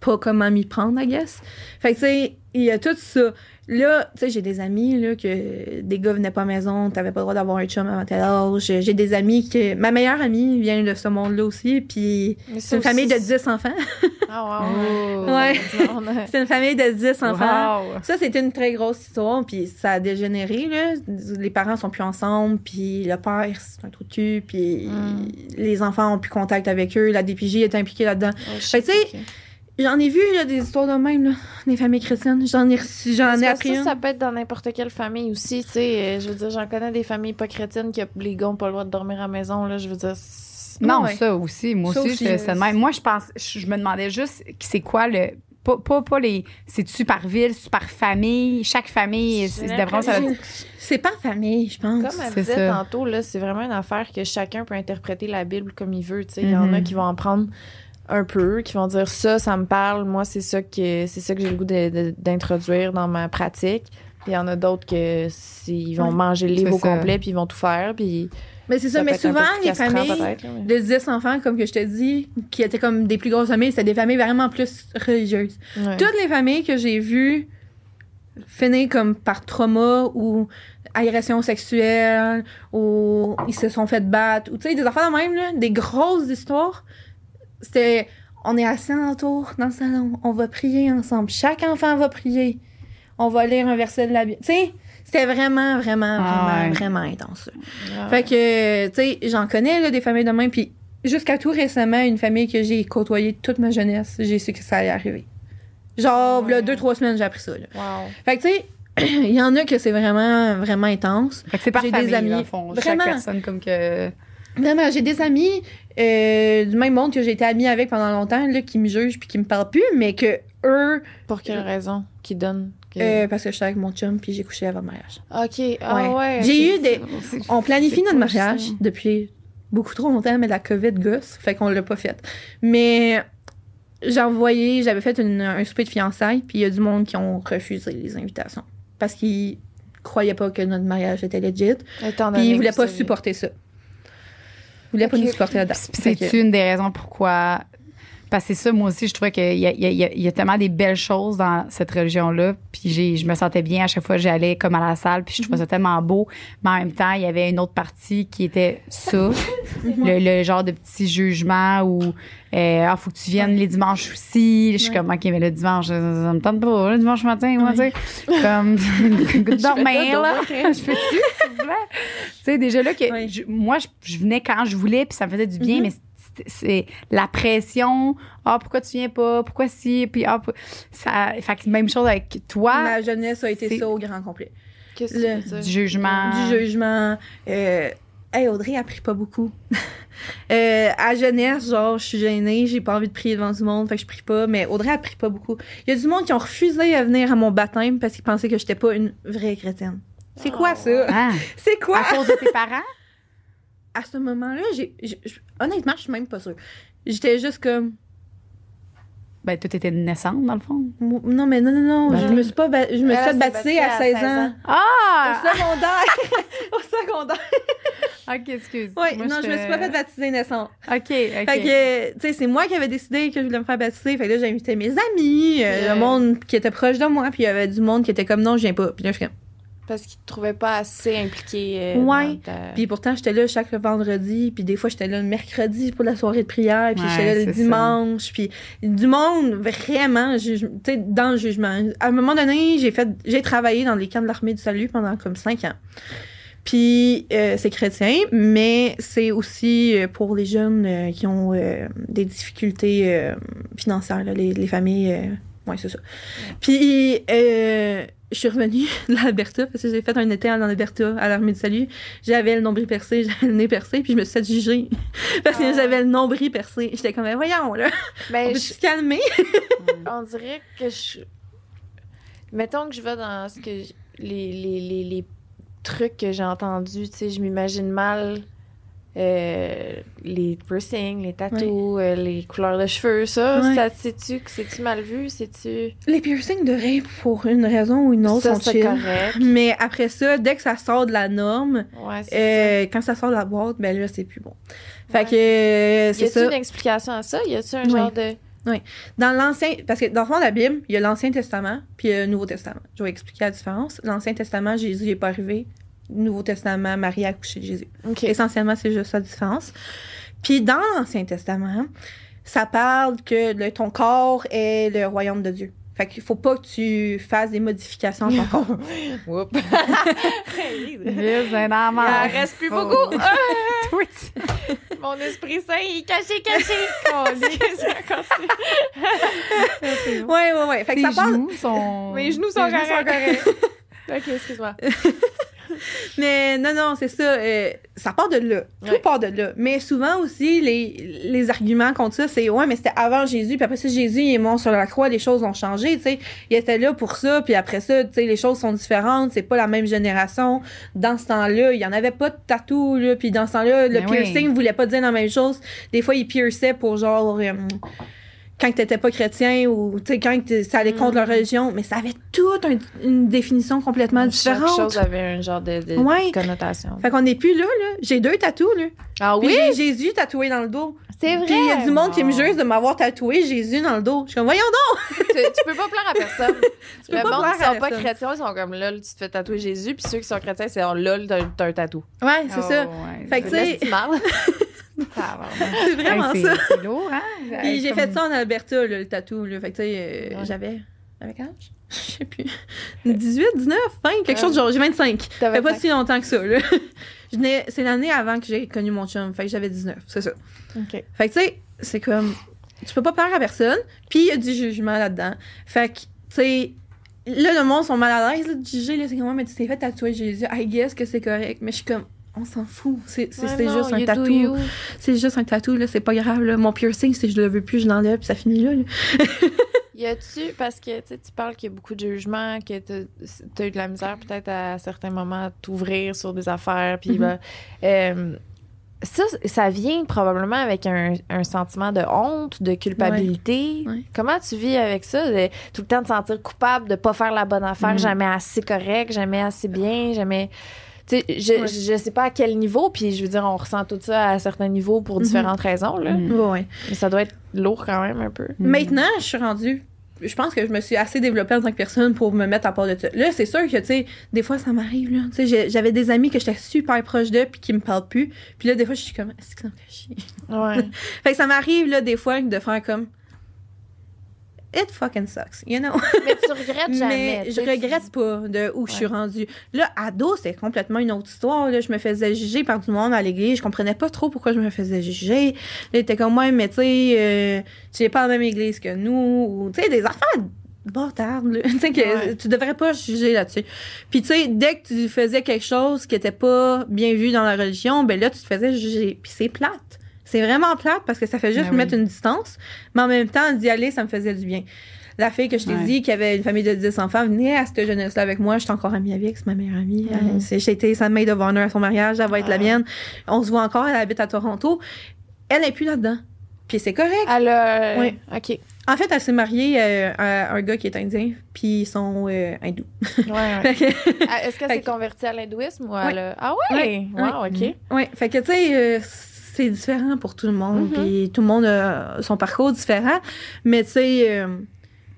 pas comment m'y prendre, I guess. Fait que, tu sais, il y a tout ça. Là, tu sais, j'ai des amis, là, que des gars venaient pas à la maison, t'avais pas le droit d'avoir un chum avant tel âge. J'ai des amis que... Ma meilleure amie vient de ce monde-là aussi, puis c'est une famille de aussi, 10 enfants. Ah, wow. Ouais. C'est une famille de 10 enfants. Wow. Ça, c'était une très grosse histoire, puis ça a dégénéré, là. Les parents sont plus ensemble, puis le père, c'est un trou de cul, puis Mm. les enfants ont plus contact avec eux. La DPJ est impliquée là-dedans. Oh, Fait tu sais. J'en ai vu là, des histoires de même, là, des familles chrétiennes. J'en ai reçu, j'en ai appris ça, une. ça peut être dans n'importe quelle famille aussi, tu sais. euh, Je veux dire, j'en connais des familles pas chrétiennes qui les gars ont pas le droit de dormir à la maison, là. Je veux dire. c'est- Non, Ouais. ça aussi. Moi Ça aussi, aussi, c'est même. Moi, je pense, je, je me demandais juste, c'est quoi le. Pas, pas, pas les. C'est-tu par ville, c'est par famille? Chaque famille, c'est c'est vraiment ça. l'impression- C'est par famille, je pense. Comme elle C'est disait ça. tantôt, là, c'est vraiment une affaire que chacun peut interpréter la Bible comme il veut. tu sais. Il y en a Mhm. qui vont en prendre un peu, qui vont dire ça, ça me parle, moi, c'est ça que c'est ça que j'ai le goût d'introduire dans ma pratique. Puis il y en a d'autres que c'est- ils vont Ouais. manger le livre au ça. complet, puis ils vont tout faire. Puis Mais c'est ça, mais souvent, les familles de 10 enfants, comme que je te dis, qui étaient comme des plus grosses familles, c'était des familles vraiment plus religieuses. Ouais. Toutes les familles que j'ai vues finir comme par trauma ou agression sexuelle ou ils se sont fait battre ou tu sais des affaires de même là, des grosses histoires. C'était on est assis en tour dans le salon, on va prier ensemble, chaque enfant va prier. On va lire un verset de la Bible. Tu sais, c'était vraiment vraiment Ah vraiment ouais. vraiment intense. Ah. Fait que, tu sais, j'en connais là, des familles de même. Puis jusqu'à tout récemment, une famille que j'ai côtoyée toute ma jeunesse, j'ai su que ça allait arriver. Genre, là, deux, trois semaines, j'ai appris ça. là. Wow. Fait que, tu sais, il y en a que c'est vraiment, vraiment intense. Fait que c'est par J'ai des famille, amis. dans le fond. Vraiment. Chaque personne, comme que. Vraiment, j'ai des amis euh, du même monde que j'ai été amie avec pendant longtemps, là, qui me jugent puis qui me parlent plus, mais que eux, Pour quelle raison qui donne que- euh, parce que je suis avec mon chum puis j'ai couché avant le mariage. Ok. Ah ouais. J'ai eu des. On planifie notre mariage ça. depuis beaucoup trop longtemps, mais la COVID gosse, fait qu'on l'a pas fait. Mais j'ai envoyé, j'avais fait une- un souper de fiançailles, puis il y a du monde qui ont refusé les invitations parce qu'ils croyaient pas que notre mariage était legit, puis ils voulaient pas supporter ça. Ils voulaient pas nous supporter là-dedans. C'est une des raisons pourquoi. Parce que c'est ça, moi aussi, je trouvais qu'il y y, y a- tellement des belles choses dans cette religion-là. Puis j'ai, je me sentais bien à chaque fois que j'allais comme à la salle. Puis je trouvais ça tellement beau. Mais en même temps, il y avait une autre partie qui était ça. le, le genre de petit jugement où euh, ah, faut que tu viennes les dimanches aussi. Je suis Ouais. comme, OK, mais le dimanche, ça, ça me tente pas. Le dimanche matin, moi, tu sais. Comme, goût de dormir, là. Je peux-tu, s'il vous plaît? Tu sais, déjà là, que je- moi, je, je venais quand je voulais, puis ça me faisait du bien, Mhm. mais c'est- la pression. Ah, pourquoi tu viens pas? Pourquoi si? Puis, ah, ça. Fait que même chose avec toi. Ma jeunesse a été ça au grand complet. Qu'est-ce que Du jugement. Du jugement. Euh, hey, Audrey a pris pas beaucoup. euh, à jeunesse, genre, je suis gênée, j'ai pas envie de prier devant du monde, fait que je prie pas, mais Audrey a pris pas beaucoup. Il y a du monde qui ont refusé à venir à mon baptême parce qu'ils pensaient que j'étais pas une vraie chrétienne. C'est quoi Oh, ça? Ah, C'est quoi? à cause de tes parents? À ce moment-là, j'ai, j'ai- je- honnêtement, je suis même pas sûre. J'étais juste comme, Ben, toi, t'étais naissante, dans le fond. non, mais non, non, non, Ben je me suis pas, ba- je me suis baptiser à 16 ans. Ah! Au secondaire! Au secondaire! Ok, excuse. Oui, non, je me suis pas fait baptiser naissante. Ok, ok. Fait que, tu sais, c'est moi qui avais décidé que je voulais me faire baptiser. Fait que là, j'ai invité mes amis, euh, Yeah. le monde qui était proche de moi, puis il y avait du monde qui était comme non, je viens pas. Puis là, je suis comme. Parce qu'ils te trouvaient pas assez impliqué. euh, Ouais. ta- Puis pourtant, j'étais là chaque vendredi, puis des fois, j'étais là le mercredi pour la soirée de prière, puis Ouais, j'étais là le dimanche, puis du monde vraiment, tu sais, dans le jugement. À un moment donné, j'ai fait, j'ai travaillé dans les camps de l'armée du salut pendant comme cinq ans. Puis euh, c'est chrétien, mais c'est aussi euh, pour les jeunes euh, qui ont euh, des difficultés euh, financières, là, les, les familles. euh, ouais, c'est ça. Puis euh, je suis revenue de l'Alberta parce que j'ai fait un été en Alberta à l'armée du salut. J'avais le nombril percé, j'avais le nez percé, puis je me suis fait juger parce que Ah. j'avais le nombril percé. J'étais comme, voyons, là, Ben, on peut je- se calmer? on dirait que je. Mettons que je vais dans ce que les, les, les, les trucs que j'ai entendus, tu sais, je m'imagine mal euh, les piercings, les tattoos, euh, les couleurs de cheveux, ça. Ouais. Ça, sais-tu que c'est-tu mal vu? C'est-tu. Les piercings de pour une raison ou une autre, ça, sont c'est chill. correct. Mais après ça, dès que ça sort de la norme, Ouais, c'est euh, quand ça sort de la boîte, ben là, c'est plus bon. Fait que Y c'est a-tu ça. une explication à ça? Y a-tu un Oui. genre de. Dans l'Ancien, parce que dans le fond de la Bible, il y a l'Ancien Testament puis il y a le Nouveau Testament. Je vais expliquer la différence. L'Ancien Testament, Jésus n'est pas arrivé. Nouveau Testament, Marie a accouché de Jésus. OK. Essentiellement, c'est juste la différence. Puis dans l'Ancien Testament, ça parle que le- ton corps est le royaume de Dieu. Fait qu'il faut pas que tu fasses des modifications à ton corps. Oups. Il en reste plus beaucoup. Mon esprit sain, il est caché, caché. Excuse-moi, continue. ouais, ouais, ouais. Fait que Tes ça parle. genoux sont. Mes genoux sont tes genoux corrects. ok, excuse-moi. Mais non, non, c'est ça. euh, ça part de là. Tout Ouais. part de là. Mais souvent aussi, les, les arguments contre ça, c'est ouais, mais c'était avant Jésus, puis après ça, Jésus il est mort sur la croix, les choses ont changé, tu sais. Il était là pour ça, puis après ça, tu sais, les choses sont différentes, c'est pas la même génération. Dans ce temps-là, il y en avait pas de tatou, là, puis dans ce temps-là, le Mais oui. piercing voulait pas dire la même chose. Des fois, il pierçait pour genre. euh, quand t'étais pas chrétien ou tu quand ça allait contre Mm. leur religion mais ça avait toute un- une définition complètement Chaque différente chose avait un genre de, de Ouais. connotation. fait qu'on n'est plus là, là. J'ai deux tatous, là. Ah j'ai Jésus tatoué dans le dos. c'est vrai. Puis il y a du monde qui me juge de m'avoir tatoué Jésus dans le dos. Je suis comme, voyons donc! tu, tu peux pas plaire à personne. peux le pas monde qui sont pas personne. chrétiens, ils sont comme lol, tu te fais tatouer Jésus, puis ceux qui sont chrétiens, c'est lol, t'as un tatou. Ouais, c'est Oh, ça. ouais. Fait que, tu sais. c'est vraiment ça. c'est- lourd, hein? Puis j'ai Comme- fait ça en Alberta, là, le tatou, là. Fait que, tu sais, euh, Ouais. j'avais. J'avais quel âge? Je sais plus. 18, 19, 20, quelque chose de genre. J'ai 25. Ça fait pas si longtemps que ça, là. C'est l'année avant que j'ai connu mon chum. Fait que j'avais 19, c'est ça. Ok. Fait que, tu sais, c'est comme. Tu peux pas plaire à personne. Puis il y a du jugement là-dedans. Fait que, tu sais. Là, le monde sont mal à l'aise là, de juger. Là, c'est comme, mais tu t'es fait tatouer Jésus. I guess que c'est correct. Mais je suis comme, on s'en fout. C'est Ouais, juste un tatou. C'est juste un tatou, là. C'est pas grave, là. Mon piercing, si je le veux plus, je l'enlève, puis ça finit là. là. Y a-tu, parce que tu tu parles qu'il y a beaucoup de jugements, que t'as as eu de la misère peut-être à certains moments à t'ouvrir sur des affaires, puis Mhm. ben, euh, ça, ça vient probablement avec un, un sentiment de honte, de culpabilité. Ouais. Ouais. Comment tu vis avec ça, de tout le temps te sentir coupable de pas faire la bonne affaire, Mhm. jamais assez correct, jamais assez bien, jamais... Tu sais, je, Ouais. je sais pas à quel niveau, puis je veux dire, on ressent tout ça à certains niveaux pour Mhm. différentes raisons, là. Mhm. Ouais, ouais. Mais ça doit être lourd quand même un peu. Mhm. Maintenant, je suis rendue. Je pense que je me suis assez développée en tant que personne pour me mettre à part de ça. Là, c'est sûr que, tu sais, des fois, ça m'arrive, là. Tu sais, j'avais des amis que j'étais super proche d'eux puis qui me parlent plus. Puis là, des fois, je suis comme, est-ce que ça me fait chier? Ouais. Fait que ça m'arrive, là, des fois, de faire comme, it fucking sucks, you know? Mais tu regrettes jamais. Mais je regrette pas de où je suis rendue. Là, ado, c'est complètement une autre histoire. Là. Je me faisais juger par du monde à l'église. Je comprenais pas trop pourquoi je me faisais juger. Là, était comme, ouais, mais tu sais, euh, tu n'es pas à la même église que nous. Ou, tu sais, des affaires bâtardes. Tu sais, que Ouais. tu devrais pas juger là-dessus. Puis, tu sais, dès que tu faisais quelque chose qui était pas bien vu dans la religion, ben là, tu te faisais juger. Puis, c'est plate. C'est vraiment plate parce que ça fait juste Ben oui. mettre une distance. Mais en même temps, d'y aller, ça me faisait du bien. La fille que je t'ai Ouais. dit, qui avait une famille de 10 enfants, venait à cette jeunesse-là avec moi. J'étais encore amie avec, c'est ma meilleure amie. Euh, c'est- J'ai été sa maid of honor à son mariage, elle va être la Ah. mienne. On se voit encore, elle habite à Toronto. Elle n'est plus là-dedans. Puis c'est correct. Elle a. Ouais. OK. En fait, elle s'est mariée euh, à un gars qui est indien, puis ils sont euh, hindous. Ouais, Ah, Est-ce qu'elle s'est convertie à l'hindouisme ou elle a... Ah ouais? Ouais. Wow, OK. Ouais, fait que tu sais, euh, c'est différent pour tout le monde, Mhm. puis tout le monde a son parcours différent, mais tu sais, euh,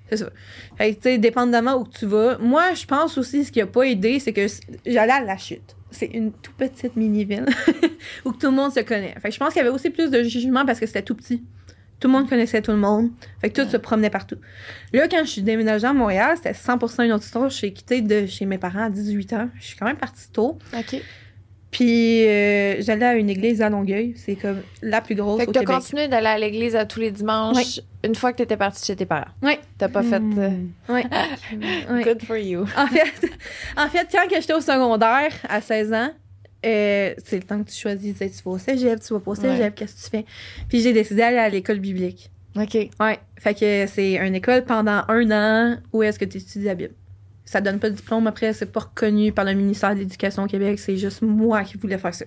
c'est ça. Fait tu sais, dépendamment où tu vas. Moi, je pense aussi ce qui a pas aidé, c'est que j'allais à la chute. C'est une toute petite mini-ville où tout le monde se connaît. Fait que je pense qu'il y avait aussi plus de jugement parce que c'était tout petit. Tout le monde connaissait tout le monde. Fait que tout se promenait partout. Là, quand je suis déménagée à Montréal, c'était 100% une autre histoire. Je suis quittée de chez mes parents à 18 ans. Je suis quand même partie tôt. OK. Puis euh, j'allais à une église à Longueuil, c'est comme la plus grosse Fait que t'as continué d'aller à l'église à tous les dimanches une fois que t'étais partie chez tes parents. Ouais. T'as pas fait... Hmm. euh. Ouais. Good for you. En fait, en fait, quand j'étais au secondaire à 16 ans, euh, c'est le temps que tu choisis, tu sais, tu vas au cégep, tu vas pas au cégep, qu'est-ce que tu fais? Puis j'ai décidé d'aller à l'école biblique. OK. Ouais. Fait que c'est une école pendant un an où est-ce que tu étudies la Bible. Ça donne pas de diplôme après, c'est pas reconnu par le ministère de l'Éducation au Québec, c'est juste moi qui voulais faire ça.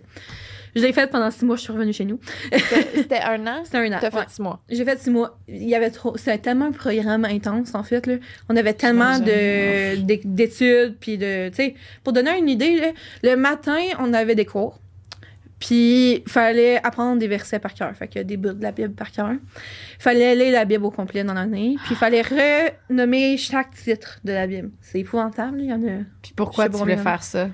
Je l'ai fait pendant six mois, je suis revenue chez nous. C'était un an? C'était un an. T'as ouais. fait six mois. J'ai fait six mois. Il y avait trop. C'était tellement un programme intense, en fait. Là. On avait tellement de, d'études. Puis de. Tu sais, pour donner une idée, là, le matin, on avait des cours. Puis, il fallait apprendre des versets par cœur. Fait que des bouts de la Bible par cœur. Il fallait lire la Bible au complet dans l'année. Puis, il fallait renommer chaque titre de la Bible. C'est épouvantable, il y en a. Puis pourquoi tu voulais faire ça?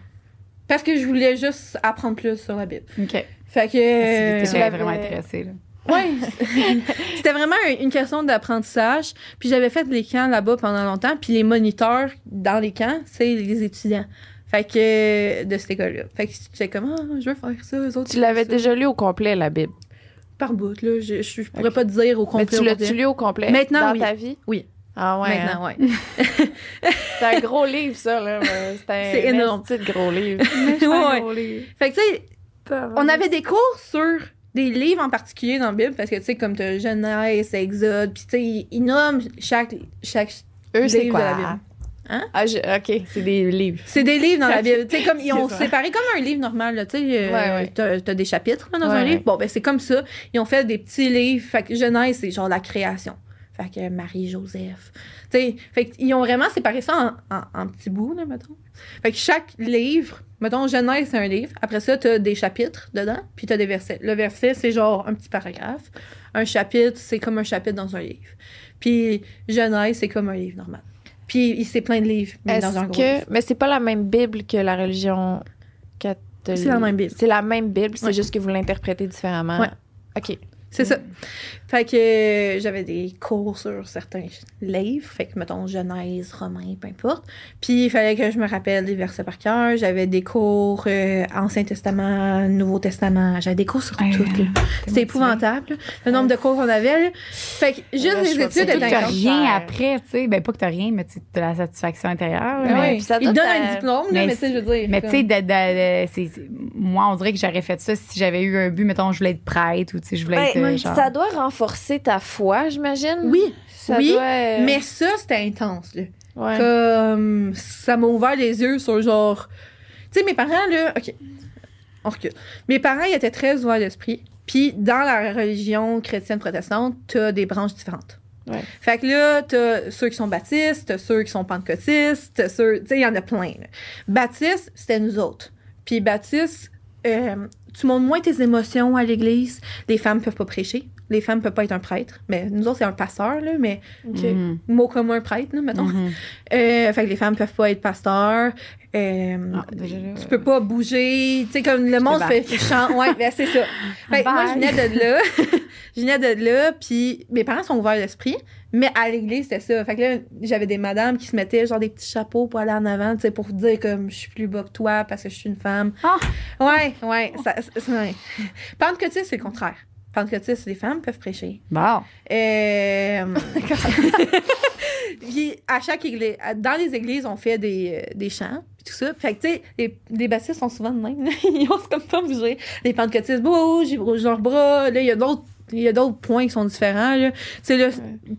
Parce que je voulais juste apprendre plus sur la Bible. OK. Fait que. L'avais- vraiment intéressé. Là. Ouais. C'était vraiment un- une question d'apprentissage. Puis j'avais fait les camps là-bas pendant longtemps. Puis les moniteurs dans les camps, c'est les étudiants. Fait que de cette école-là. Fait que j'étais comme, ah, je veux faire ça. Eux autres, Tu l'avais déjà lu au complet, la Bible? Par bout, là. Je, je, je pourrais pas te dire au complet. Mais tu l'as-tu lu au complet? Maintenant, dans oui. ta vie? Oui. Ah ouais. hein? Maintenant, ouais. C'est un gros livre, ça, là. C'est un C'est énorme. de gros livre. ouais. Fait que, tu sais, on avait des cours sur des livres en particulier dans la Bible, parce que, tu sais, comme t'as Genèse, Exode, puis tu sais, ils, ils nomment chaque, chaque... Eux, c'est livre de la quoi? Hein? Ah, je- OK, c'est des livres. C'est des livres dans la. Bible. Tu sais, comme, ils ont ça. séparé comme un livre normal, là, tu sais, euh, Ouais, t'as t'as des chapitres là, dans Ouais, un livre. Bon, ben, c'est comme ça. Ils ont fait des petits livres. Fait que Genèse, c'est genre la création. Fait que Marie-Joseph. Tu sais, fait qu'ils ont vraiment séparé ça en, en, en petits bouts, là, mettons. Fait que chaque livre, mettons, Genèse, c'est un livre. Après ça, t'as des chapitres dedans, puis t'as des versets. Le verset, c'est genre un petit paragraphe. Un chapitre, c'est comme un chapitre dans un livre. Puis Genèse, c'est comme un livre normal. Puis il- c'est plein de livres, mais dans Est-ce que. Mais c'est pas la même Bible que la religion catholique. C'est la même Bible. C'est la même Bible, c'est Ouais. juste que vous l'interprétez différemment. Ouais. OK. C'est ça. Fait que euh, j'avais des cours sur certains livres, fait que mettons Genèse, Romain, peu importe. Puis il fallait que je me rappelle des versets par cœur. J'avais des cours euh, Ancien Testament, Nouveau Testament. J'avais des cours sur Ouais, tout. là. C'était épouvantable, là, le nombre de cours qu'on avait. là. Fait que juste Là, je les études étaient que t'as rien après, tu sais. Ben, pas que t'as rien, mais tu as la satisfaction intérieure. là, Ah mais ouais. puis ça donnent t'a- un diplôme, là, mais mais tu sais, je veux dire. Mais tu sais, de- de- de- c'est- c'est- moi, on dirait que j'aurais fait ça si j'avais eu un but, mettons, je voulais être prêtre ou tu sais, je voulais Ben, être. euh, genre... Ça doit renforcer ta foi, j'imagine? Oui, Ça oui, doit, euh, mais ça, c'était intense, là. ouais. Comme ça m'a ouvert les yeux sur genre. Tu sais, mes parents, là. OK. On recule. Mes parents, ils étaient très ouverts d'esprit. Puis dans la religion chrétienne protestante, t'as des branches différentes. Ouais. Fait que là, t'as ceux qui sont baptistes, t'as ceux qui sont pentecôtistes, t'as ceux. Tu sais, il y en a plein. là. Baptistes, c'était nous autres. Puis baptistes, euh, tu montres moins tes émotions à l'église. Les femmes peuvent pas prêcher. Les femmes peuvent pas être un prêtre. Mais nous autres, c'est un pasteur, là, mais. Mhm. mot commun prêtre, là, mettons. Euh, fait que les femmes peuvent pas être pasteurs. Euh, Ah, déjà tu peux pas bouger. Tu sais, comme le monde fait chant. Ouais, ben c'est ça. Fait que moi, je venais de là. je venais de là, puis mes parents sont ouverts d'esprit. Mais à l'église, c'était ça. Fait que là, j'avais des madames qui se mettaient genre des petits chapeaux pour aller en avant, tu sais, pour dire comme je suis plus bas que toi parce que je suis une femme. Ah! Ouais, ouais. Ça, ça, ouais. Pentecôtiste, c'est le contraire. Pentecôtiste, les femmes peuvent prêcher. Bon. Euh, puis à chaque église, dans les églises, on fait des, euh, des chants, puis tout ça. Fait que, tu sais, les, les baptistes sont souvent de même. Ils osent comme pas bouger. Les pentecôtistes bougent, ils bougent leurs bras. Là, il y a d'autres. Il y a d'autres points qui sont différents. Là. Tu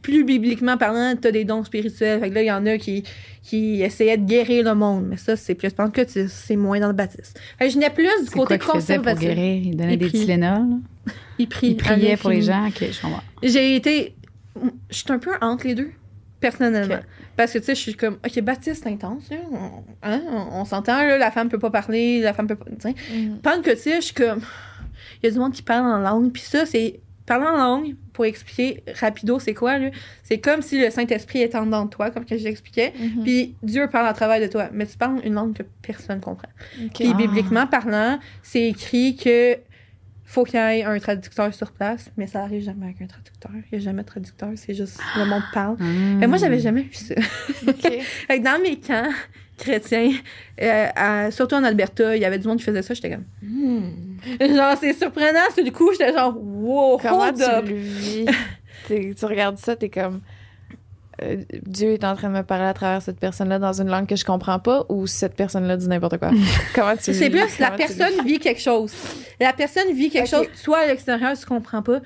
plus bibliquement parlant, t'as des dons spirituels. Fait que là, il y en a qui, qui essayaient de guérir le monde. Mais ça, c'est plus pentecôtiste. C'est moins dans le baptiste. Fait que je n'ai plus du côté quoi qu'il faisait pour conservatif. guérir? Il donnait Il des prie. Tylenol. Il prie. Il priait pour les gens. OK, je comprends. J'ai été. Je suis un peu entre les deux, personnellement. Parce que, tu sais, je suis comme, OK, Baptiste, c'est intense. On, hein, on, on s'entend, la femme peut pas parler, la femme peut pas. Tu sais. Pentecôtiste, je suis comme. Il y a du monde qui parle en langue, puis ça, c'est. Parler en langue, pour expliquer rapido, c'est quoi, là? C'est comme si le Saint-Esprit était en dedans de toi, comme que j'expliquais, Mhm. puis Dieu parle à travers de toi. Mais tu parles une langue que personne comprend. OK. Puis Ah. bibliquement parlant, c'est écrit que faut qu'il y ait un traducteur sur place, mais ça arrive jamais avec un traducteur. Il n'y a jamais de traducteur, c'est juste le monde parle. Mais moi, j'avais jamais vu ça. Dans mes camps chrétiens, euh, à- surtout en Alberta, il y avait du monde qui faisait ça, j'étais comme, Hmm. genre, c'est surprenant, sur le coup, j'étais genre, wow, Comment hold tu up. le vis? Tu regardes ça, t'es comme. euh, Dieu est en train de me parler à travers cette personne-là dans une langue que je comprends pas ou cette personne-là dit n'importe quoi? Comment tu C'est plus, la personne vit quelque chose. La personne vit quelque chose, toi à l'extérieur, tu comprends pas.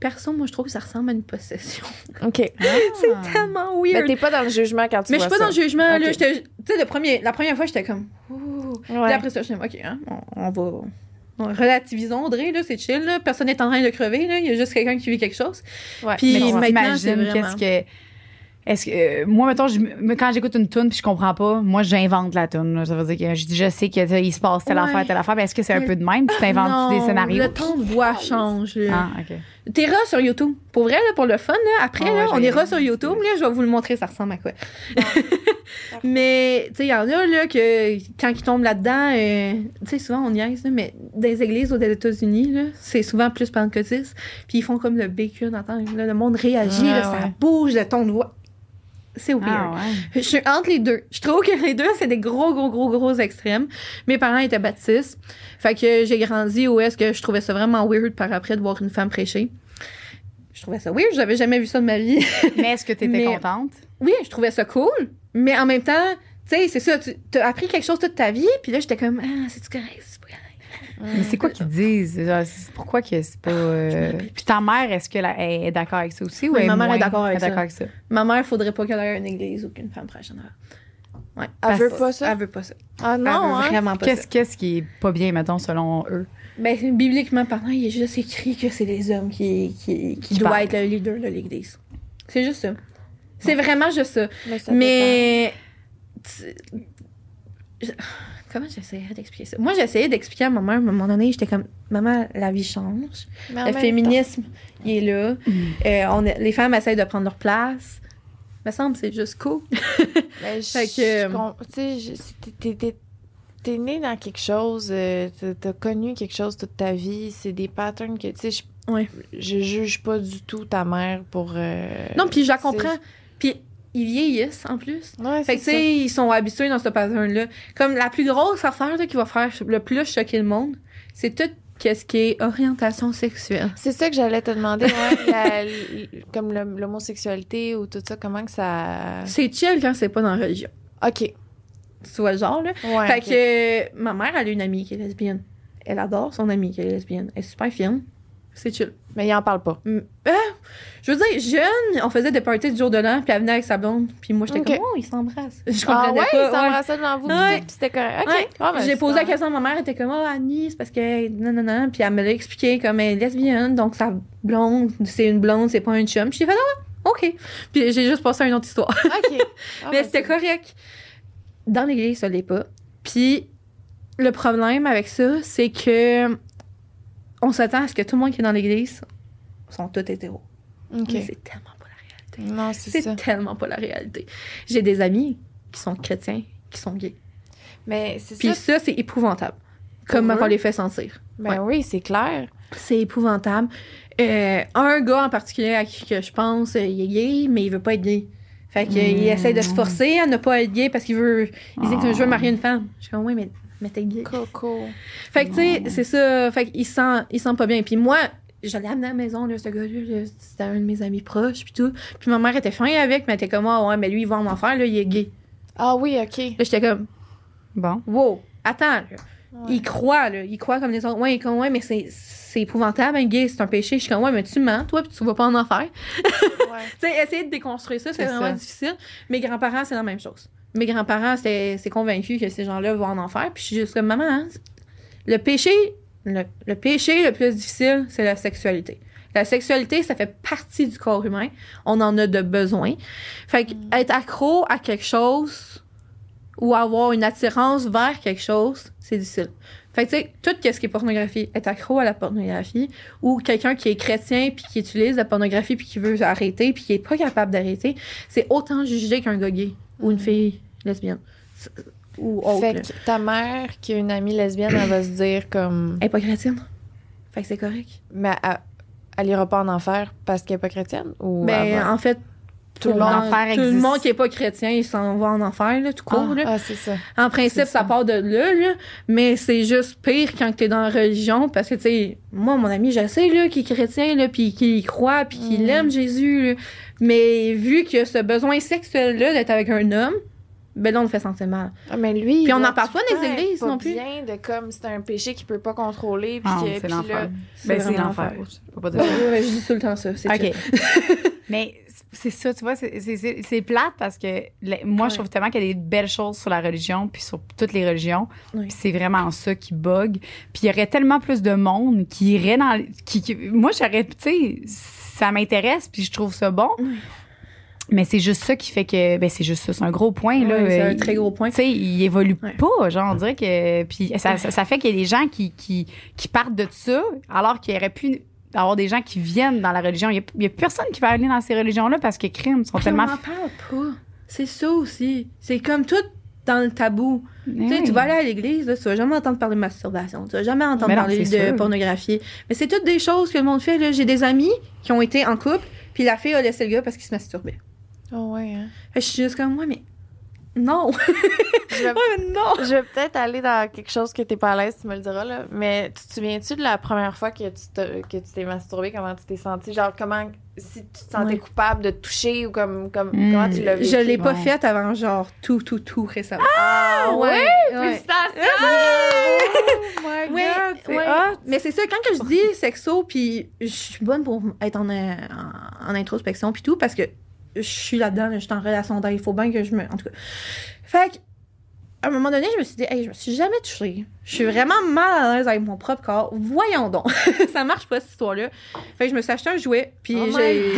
Perso, moi, je trouve que ça ressemble à une possession. OK. C'est tellement Mais weird. t'es pas dans le jugement quand tu Mais je vois suis pas dans le jugement, là. Ok. j'étais- Tu sais, premier, la première fois, j'étais comme. Ouh. Puis Ouais. après ça, j'étais comme, OK, hein, on, on va. on- relativisons, Audrey, là, c'est chill, là. Personne n'est en train de crever, là. Il y a juste quelqu'un qui vit quelque chose. Ouais. Puis Mais maintenant, t'imagines c'est vraiment- qu'est-ce que. Est-ce que. euh, moi, mettons, je- me- quand j'écoute une tune puis je comprends pas, moi, j'invente la tune. Ça veut dire que je, je sais qu'il se passe telle Ouais. affaire, telle affaire. Mais est-ce que c'est un Mais- peu de même? Tu t'inventes des scénarios? Le ton de voix change. Ah, OK. T'ira sur YouTube. Pour vrai, là, pour le fun, là, après, Ah ouais, là, on ira sur YouTube, là, je vais vous le montrer, ça ressemble à quoi. Mais, tu sais, il y en a, là, que quand ils tombent là-dedans, euh, tu sais, souvent, on niaise, là, mais dans les églises aux États-Unis, là, c'est souvent plus pentecôtiste. Puis ils font comme le bacon, attends, là, le monde réagit, Ouais, ça bouge, le ton de voix. C'est weird. Ah, ouais. Je suis entre les deux. Je trouve que les deux, c'est des gros, gros, gros, gros extrêmes. Mes parents étaient baptistes. Fait que j'ai grandi où est-ce que je trouvais ça vraiment weird par après de voir une femme prêcher. Je trouvais ça weird. J'avais jamais vu ça de ma vie. Mais est-ce que tu étais Mais- contente? oui, je trouvais ça cool. Mais en même temps, tu sais, c'est ça. Tu as appris quelque chose toute ta vie. Puis là, j'étais comme, ah, c'est correct, c'est pas correct. Mais c'est quoi qu'ils disent? Pourquoi que c'est pas. euh, Puis ta mère, est-ce qu'elle elle est d'accord avec ça aussi? ou Oui, ma mère est d'accord avec ça. d'accord avec ça? Ma mère, faudrait pas qu'elle aille à une église ou qu'une femme prêche en. Ouais. Elle veut pas ça? Elle veut pas ça. Ah Elle non, veut hein? vraiment pas Qu'est-ce ça. qu'est-ce qui est pas bien, mettons, selon eux? Ben, bibliquement parlant, il est juste écrit que c'est les hommes qui, qui, qui, Qui doivent être le leader de l'église. C'est juste ça. C'est vraiment juste ça. Mais, ça Mais. Comment j'essayais d'expliquer ça? Moi, j'essayais d'expliquer à ma mère, à un moment donné, j'étais comme, maman, la vie change. le féminisme, il est là. Mm. Euh, on est- les femmes essayent de prendre leur place. me semble que c'est juste cool. ben, Fait que- com- Tu sais, t'es- né dans quelque chose, euh, t'as- connu quelque chose toute ta vie, c'est des patterns que, tu sais, je, Ouais. je juge pas du tout ta mère pour... euh, Non, puis je la comprends. Puis ils vieillissent en plus. Ouais, Fait que, tu sais, ils sont habitués dans ce pattern-là. Comme la plus grosse affaire là, qui va faire le plus choquer le monde, c'est tout ce qui est orientation sexuelle. C'est ça que j'allais te demander, ouais, la- comme l'homosexualité ou tout ça, comment que ça... C'est chill quand c'est pas dans la religion. OK. Le genre, là? Ouais, fait que euh, ma mère, elle a une amie qui est lesbienne. Elle adore son amie qui est lesbienne. Elle est super fine. C'est chill. Mais il en parle pas. Mm, ah, je veux dire, jeune, on faisait des parties du jour de l'an, puis elle venait avec sa blonde, puis moi, j'étais Ok. comme, oh, ils s'embrassent. Je Ah comprenais ouais, pas. il ouais. s'embrassait devant vous, puis c'était correct. Ouais. Ah, ben, J'ai posé la question à ma mère, elle était comme, oh, Annie, c'est parce que, non, non, non. Puis elle me l'a expliqué comme elle est lesbienne, donc sa blonde, c'est une blonde, c'est pas un chum. Puis j'ai fait, ah, OK. Puis j'ai juste passé à une autre histoire. OK. Ah, Mais ben, c'était c'est- correct. Dans l'église, ça l'est pas. Puis le problème avec ça, c'est que on s'attend à ce que tout le monde qui est dans l'église sont tous hétéros. OK. Mais c'est tellement pas la réalité. Non, c'est C'est tellement pas la réalité. J'ai des amis qui sont chrétiens, qui sont gays. Mais c'est Puis ça. ça, c'est épouvantable. Comment eux? on les fait sentir. Ben oui, c'est clair. C'est épouvantable. Euh, un gars en particulier à qui que je pense, euh, il est gay, mais il veut pas être gay. Fait qu'il Mm. essaie de se forcer à ne pas être gay parce qu'il veut. Il dit que Ah. je veux marier une femme. Je suis comme, oui, mais, mais t'es gay. Coco. Fait que, tu sais, c'est ça. Fait qu'il se sent, il se sent pas bien. Puis moi, j'allais amener à la maison, là, ce gars-là, là, c'était un de mes amis proches, puis tout. Puis ma mère était fin avec, mais elle était comme, ah ouais, mais lui, il va en enfer, là, il est gay. Ah oui, OK. Là, j'étais comme, Bon. wow, attends, là. Ouais. Il croit, là. Il croit comme les autres. Ouais, il est comme, ouais, mais c'est, c'est épouvantable, un gay, c'est un péché. Je suis comme, ouais, mais tu mens, toi, puis tu vas pas en enfer. Ouais. Tu sais, essayer de déconstruire ça, c'est C'est vraiment ça. difficile. Mes grands-parents, c'est la même chose. Mes grands-parents, c'est, c'est convaincus que ces gens-là vont en enfer. Puis je suis juste comme, maman, hein, le péché, le, le péché le plus difficile, c'est la sexualité. La sexualité, ça fait partie du corps humain. On en a de besoin. Fait que être accro à quelque chose ou avoir une attirance vers quelque chose, c'est difficile. Fait que, tu sais, tout ce qui est pornographie, être accro à la pornographie, ou quelqu'un qui est chrétien puis qui utilise la pornographie puis qui veut arrêter puis qui est pas capable d'arrêter, c'est autant jugé qu'un gars gay ou une fille lesbienne. Ou autre. Fait que ta mère, qui a une amie lesbienne, elle va se dire comme. Elle est pas chrétienne. Fait que c'est correct. Mais elle, elle ira pas en enfer parce qu'elle est pas chrétienne? Ou Ben, en fait, Tout le monde- tout le monde qui est pas chrétien, il s'en va en enfer, là, tout court. Ah, là. ah, c'est ça. En principe, ça. ça. part de là, là, mais c'est juste pire quand t'es dans la religion, parce que, tu sais, moi, mon ami, je sais, là, qu'il est chrétien, là, puis qu'il y croit, puis qu'il Mm. aime Jésus, là. mais vu qu'il y a ce besoin sexuel-là d'être avec un homme, ben là, on le fait sentir mal. Ah, mais lui. Puis on n'en parle pas dans les églises non plus. bien de comme c'est un péché qu'il peut pas contrôler. Puis Ah, que, c'est l'enfer. là- Ben, c'est l'enfer. Je peux pas dire ça. Ouais, ouais, je dis tout le temps ça, c'est OK. Mais c'est ça, tu vois, c'est- plate parce que moi, Ouais. je trouve tellement qu'il y a des belles choses sur la religion, puis sur toutes les religions. Oui. C'est vraiment ça qui bug. Puis il y aurait tellement plus de monde qui irait dans. Qui, qui- moi, j'aurais, tu sais, ça m'intéresse, puis je trouve ça bon. Oui. Mais c'est juste ça qui fait que. Ben, c'est juste ça. C'est un gros point, là. C'est un Il- très gros point. Tu sais, il évolue Ouais. pas, genre, on dirait que. Puis ça, ça, ça fait qu'il y a des gens qui, qui, qui partent de ça, alors qu'il y aurait pu avoir des gens qui viennent dans la religion. Il y a, personne qui va aller dans ces religions-là parce que crimes sont Puis tellement. On n'en parle pas. c'est ça aussi. C'est comme tout dans le tabou. Eh Tu sais, oui. tu vas aller à l'église, là, tu vas jamais entendre parler de masturbation, tu vas jamais entendre non, parler de sûr. pornographie. Mais c'est toutes des choses que le monde fait. là. J'ai des amis qui ont été en couple, puis la fille a laissé le gars parce qu'il se masturbait. Oh, ouais, hein. Je suis juste comme, moi, mais non. Je vais, Ouais, mais non. je vais peut-être aller dans quelque chose que t'es pas à l'aise, tu me le diras, là. Mais tu te souviens-tu de la première fois que tu te- que tu t'es masturbé? Comment tu t'es senti? Genre, comment, si tu te sentais Ouais. coupable de te toucher ou comme, comme Mm. comment tu l'as vécu? Je l'ai pas Ouais. faite avant, genre, tout, tout, tout récemment. Ah, ouais? ouais. Félicitations! Oh my Oui, God, c'est ouais. hot. Mais c'est ça, quand que je dis sexo, puis je suis bonne pour être en, en, en introspection, puis tout, parce que je suis là-dedans, là, je suis en relation d'aide, il faut bien que je me. En tout cas. Fait que, à un moment donné, je me suis dit, hey, je me suis jamais touchée. Je suis vraiment mal à l'aise avec mon propre corps. Voyons donc. ça marche pas, cette histoire-là. Fait que je me suis acheté un jouet, puis Oh j'ai.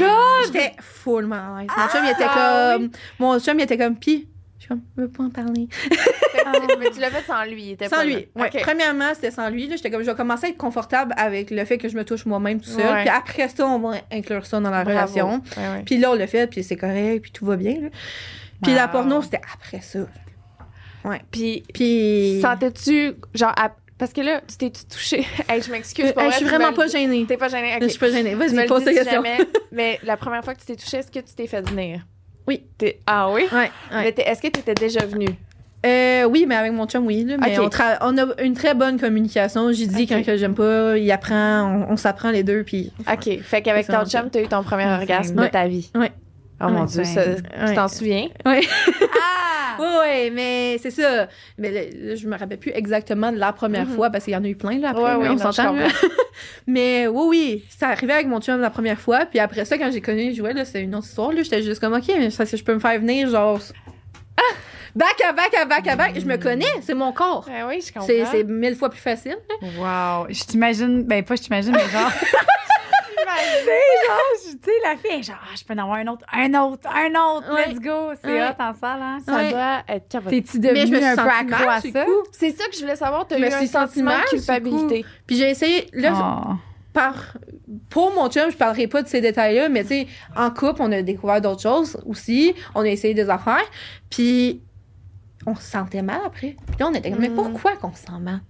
J'étais full mal à l'aise. Mon chum, il était Ah, comme. Mon chum, il était comme, pis. Comme, je veux pas en parler. Ah, mais tu l'as fait sans lui, il était Sans pas lui. Ouais. Premièrement, c'était sans lui. J'étais comme, je vais commencer à être confortable avec le fait que je me touche moi-même tout seul. Ouais. Puis après ça, on va inclure ça dans la Bravo. relation. Ouais, ouais. Puis là, on l'a fait, puis c'est correct, puis tout va bien. là. Puis la Wow. porno, c'était après ça. Puis, Puis. sentais-tu, genre, à- parce que là, tu t'es touché? hey, je m'excuse, Hey, pour vrai, je suis vraiment me pas le gênée. T'es pas gênée? ok. Je suis pas gênée. Vas-y, le pose ta question. jamais, mais la première fois que tu t'es touché, est-ce que tu t'es fait venir? Oui. T'es- Ah oui? Ouais, ouais. Mais t'es- Est-ce que tu étais déjà venue? Euh, oui, mais avec mon chum, oui. Là, mais on, tra- on a une très bonne communication. J'ai dit quand que j'aime pas, il apprend, on, on s'apprend les deux, puis. OK. Fait qu'avec ton chum, t'as eu ton premier orgasme Ouais. de ta vie. Ouais. Oh mon. Dieu, ça- tu t'en souviens? Ouais. Ah! Oui, oui, mais c'est ça. Mais là, je me rappelle plus exactement de la première Mhm. fois parce qu'il y en a eu plein là, après. Ouais, ouais, on s'entend. mais oui, oui, c'est arrivé avec mon chum la première fois. Puis après ça, quand j'ai connu là, c'est une autre histoire. Là, j'étais juste comme, OK, ça, je peux me faire venir, genre. Ah! Back à back à back à back. Je me connais, c'est mon corps. Ouais, oui, je comprends. C'est c'est mille fois plus facile. Wow. Je t'imagine, ben pas je t'imagine, mais genre. tu sais, genre, je- tu sais, la fille, genre, ah, je peux en avoir un autre, un autre, un autre, Ouais. let's go. C'est Ouais. hot en salle, hein? Ça Ouais. doit être capoté. T'es-tu Mais je me devenu un peu accro à c'est ça? C'est ça que je voulais savoir. T'as Je eu me un sentiment de c'est culpabilité. Puis j'ai essayé. Là, Oh. par pour mon chum, je parlerai pas de ces détails-là, mais tu sais, en couple, on a découvert d'autres choses aussi. On a essayé des affaires, puis on se sentait mal après. Puis là, on était comme, mais Mm. pourquoi qu'on se sent mal?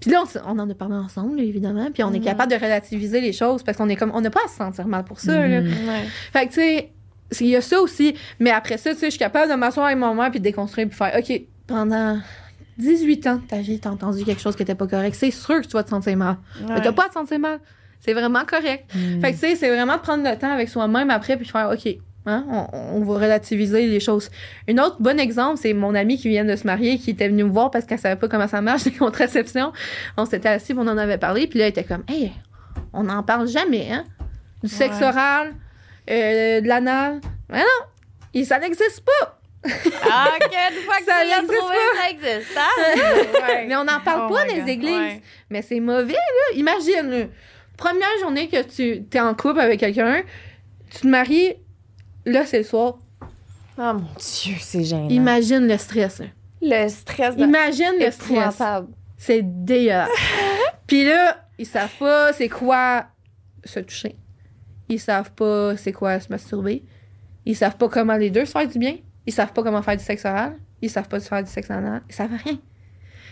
Puis là, on, en a parlé ensemble, évidemment, puis on est Mm. capable de relativiser les choses parce qu'on est comme, on n'a pas à se sentir mal pour ça. là. Mm. Ouais. Fait que, tu sais, c'est- il y a ça aussi. Mais après ça, tu sais, je suis capable de m'asseoir avec mon mère puis de déconstruire puis faire, OK, pendant 18 ans de ta vie, t'as entendu quelque chose qui était pas correct. C'est sûr que tu vas te sentir mal. Mais Ouais. t'as pas à te sentir mal. C'est vraiment correct. Mm. Fait que, tu sais, c'est vraiment de prendre le temps avec soi-même après puis faire, OK, hein, on, on va relativiser les choses. Un autre bon exemple, c'est mon amie qui vient de se marier, qui était venue me voir parce qu'elle savait pas comment ça marche, les contraceptions. On s'était assis, on en avait parlé, puis là, elle était comme, hey, on n'en parle jamais, hein? Du sexe Ouais. oral, euh, de l'anal. Mais non! Et ça n'existe pas! Ah, une fois que Ça tu l'as existe ça existe. hein? Ouais. Mais on n'en parle Oh pas dans les églises. Ouais. Mais c'est mauvais, là. Imagine, là. Première journée que tu es en couple avec quelqu'un, tu te maries, là, c'est le soir. Oh mon Dieu, c'est gênant. Imagine le stress, là. Le stress de... Imagine le stress. C'est dégueulasse. Puis là, ils savent pas c'est quoi se toucher. Ils savent pas c'est quoi se masturber. Ils savent pas comment les deux se faire du bien. Ils savent pas comment faire du sexe oral. Ils savent pas se faire du sexe anal. Ils savent rien.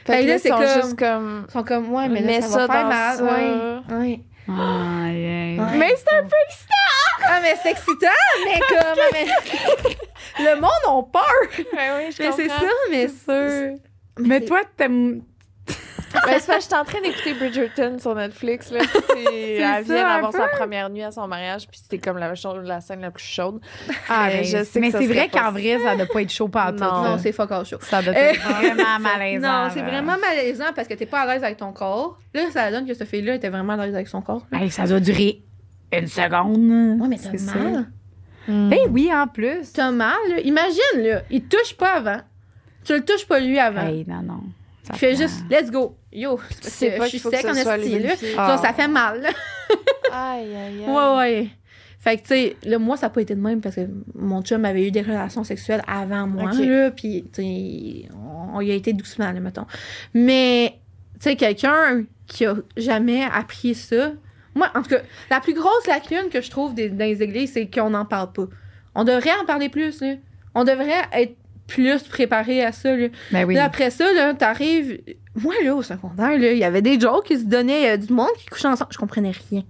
Fait Fait que là, là, c'est sont comme- juste comme... Ils sont comme, ouais, mais là, ça, ça va faire mal. ça. Ouais. Ouais. Mais c'est un peu excitant! Ah, mais c'est excitant, mais comme. mais- le monde a peur. Ouais, oui, je Mais c'est ça, mais C'est sûr. Mais toi, t'aimes. Ben, c'est parce que j'étais en train d'écouter Bridgerton sur Netflix. Là. C'est- Elle vient d'avoir sa première nuit à son mariage, puis c'était comme la, chose- la scène la plus chaude. Ah, Mais mais je sais mais c'est vrai qu'en vrai, ça doit pas être chaud par tout. Non. Non, c'est fuck all chaud. Ça doit Euh, être vraiment malaisant. Non, c'est vraiment malaisant parce que t'es pas à l'aise avec ton corps. Là, ça donne que cette fille-là était vraiment à l'aise avec son corps. Hey, ça doit durer une seconde. Ouais, mais t'as mal. Ben oui, en plus. T'as mal, là. Imagine, là. Il te touche pas avant. Tu le touches pas lui avant. Hey, non, non. Ça Tu fais prend- juste, let's go. Yo, c'est pas je suis qu'il faut que sec en soit esti, là. Ah. Ça fait mal, là. Aïe, aïe, aïe. Ouais, ouais. Fait que, tu sais, là, moi, ça n'a pas été de même parce que mon chum avait eu des relations sexuelles avant moi, là. Puis, tu sais, on, on y a été doucement, là, mettons. Mais, tu sais, quelqu'un qui a jamais appris ça. Moi, en tout cas, la plus grosse lacune que je trouve des- dans les églises, c'est qu'on n'en parle pas. On devrait en parler plus, là. On devrait être plus préparé à ça. Là. Ben oui. Là, après ça, là, t'arrives. Moi, là, au secondaire, là, il y avait des jokes qui se donnaient euh, du monde qui couchait ensemble. Je comprenais rien.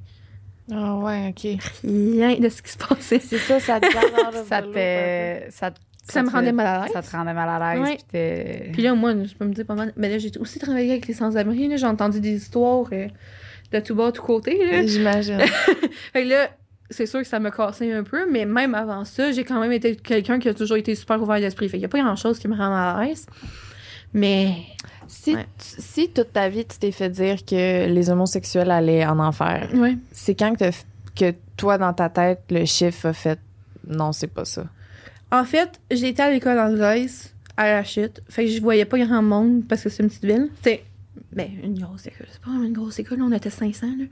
Ah ouais, ok. Rien de ce qui se passait. C'est ça, ça te ça te. Ça, te- Ça me te- rendait mal à l'aise. Ça te rendait mal à l'aise. Ouais. puis là, moi, je peux me dire pas mal. Mais là, j'ai aussi travaillé avec les sans-abri. là. J'ai entendu des histoires euh, de tout bas, tout côté. J'imagine. Fait que là, c'est sûr que ça m'a cassé un peu, mais même avant ça, j'ai quand même été quelqu'un qui a toujours été super ouvert d'esprit. Fait qu'il y a pas grand-chose qui me rend mal à l'aise. Mais Si, Ouais. tu- si toute ta vie, tu t'es fait dire que les homosexuels allaient en enfer, ouais. c'est quand que, que toi, dans ta tête, le chiffre a fait non, c'est pas ça? En fait, j'ai été à l'école anglaise à la chute. Fait que je voyais pas grand monde parce que c'est une petite ville. C'était ben, une grosse école. C'est pas une grosse école, on était 500. Là.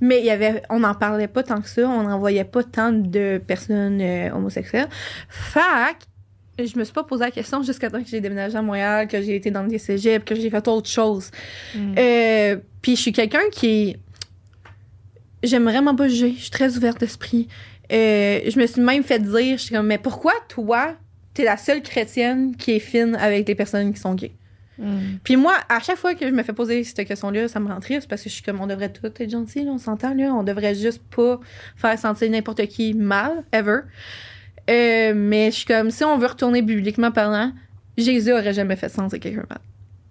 Mais il y avait, on n'en parlait pas tant que ça. On n'en voyait pas tant de personnes euh, homosexuelles. Que je me suis pas posé la question jusqu'à temps que j'ai déménagé à Montréal, que j'ai été dans des cégeps, que j'ai fait autre chose. Mm. Euh, Puis je suis quelqu'un qui. J'aime vraiment pas juger. Je suis très ouverte d'esprit. Euh, je me suis même fait dire, je suis comme, mais pourquoi toi, t'es la seule chrétienne qui est fine avec les personnes qui sont gays? Mm. Puis moi, à chaque fois que je me fais poser cette question-là, ça me rend triste parce que je suis comme, on devrait tout être gentil, on s'entend, là. On devrait juste pas faire sentir n'importe qui mal, ever. Euh, mais je suis comme, si on veut retourner bibliquement parlant, Jésus aurait jamais fait sentir quelqu'un mal.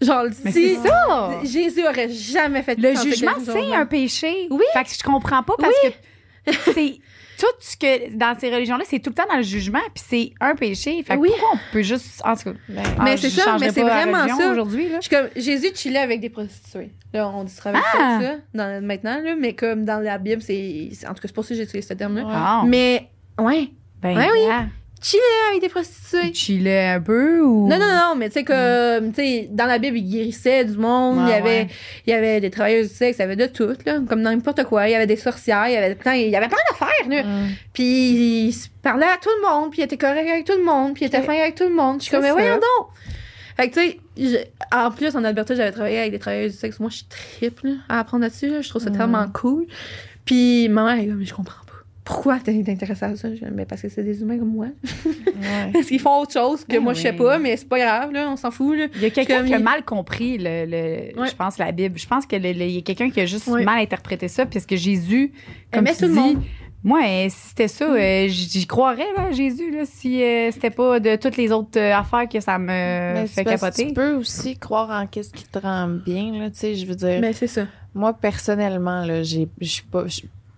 Genre, Mais si ça! Jésus aurait jamais fait Le jugement, c'est un péché. Oui. Fait que je comprends pas parce que c'est tout ce que dans ces religions-là, c'est tout le temps dans le jugement, puis c'est un péché. Fait que Oui. pourquoi on peut juste en tout cas, Ben, Mais ah, c'est ça, mais c'est vraiment ça. aujourd'hui là. Je suis comme, Jésus chillait avec des prostituées. Là, on dit travailler Ah! ça, dans, maintenant, là, mais comme dans la Bible, c'est. En tout cas, c'est pour ça que j'ai utilisé ce terme-là. Ouais. Ah. Mais, ouais, ben Ouais, oui. yeah. Chiller avec des prostituées. Tu chillais un peu ou? Non, non, non, mais tu sais, comme, tu sais, dans la Bible, il guérissait du monde, il, y avait, ouais. il y avait des travailleurs du sexe, il y avait de tout, là, comme dans n'importe quoi. Il y avait des sorcières, il y avait plein, il y avait plein d'affaires, là. Mm. Puis il parlait à tout le monde, puis il était correct avec tout le monde, puis il était fin avec tout le monde. Je suis comme, mais voyons donc! Fait que, tu sais, en plus, en Alberta, j'avais travaillé avec des travailleurs du sexe. Moi, je suis triple à apprendre là-dessus. là. Je trouve ça Mm. tellement cool. Puis ma mère, elle est comme, je comprends pas. Pourquoi t'es intéressée à ça? Je dis, mais parce que c'est des humains comme moi. Ouais. Parce qu'ils font autre chose que Ben moi, je sais pas, mais c'est pas grave, là, on s'en fout, là. Il y a quelqu'un Comme qui a mal compris le, le- Ouais. je pense la Bible. Je pense que le- le- il y a quelqu'un qui a juste Ouais. mal interprété ça puisque Jésus comme Aimait tu tout le dis, monde. moi euh, si c'était ça euh, j- j'y croirais là Jésus là si euh, c'était pas de toutes les autres euh, affaires que ça me Mais fait capoter. Tu peux aussi croire en qu'est-ce qui te rend bien, là, tu sais, je veux dire. Mais c'est ça. Moi, personnellement, là, j'ai- je suis pas,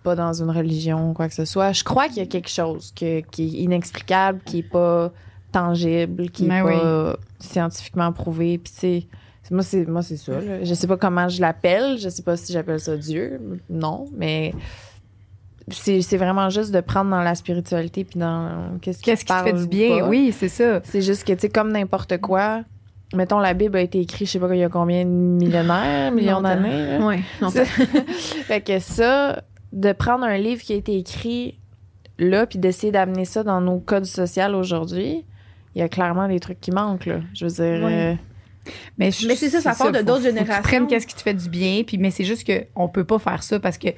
pas dans une religion ou quoi que ce soit. Je crois qu'il y a quelque chose que- qui est inexplicable, qui est pas tangible, qui est Mais pas scientifiquement prouvé. Puis, moi, c'est, moi, c'est ça. Là. Je sais pas comment je l'appelle. Je sais pas si j'appelle ça Dieu. Non, mais c'est, c'est vraiment juste de prendre dans la spiritualité puis dans qu'est-ce qui, Qu'est-ce qui te fait du bien? pas. Oui, c'est ça. C'est juste que, tu sais, comme n'importe quoi, mettons, la Bible a été écrite, je sais pas, il y a combien de millénaires, millions d'années. Ouais, non, Ça- fait que ça, de prendre un livre qui a été écrit là, puis d'essayer d'amener ça dans nos codes sociaux aujourd'hui, il y a clairement des trucs qui manquent, là. Je veux dire... Euh, Mais, je- Mais c'est ça, ça part de faut- d'autres faut que tu générations. prennes qu'est-ce qui te fait du bien, puis mais c'est juste que on peut pas faire ça parce que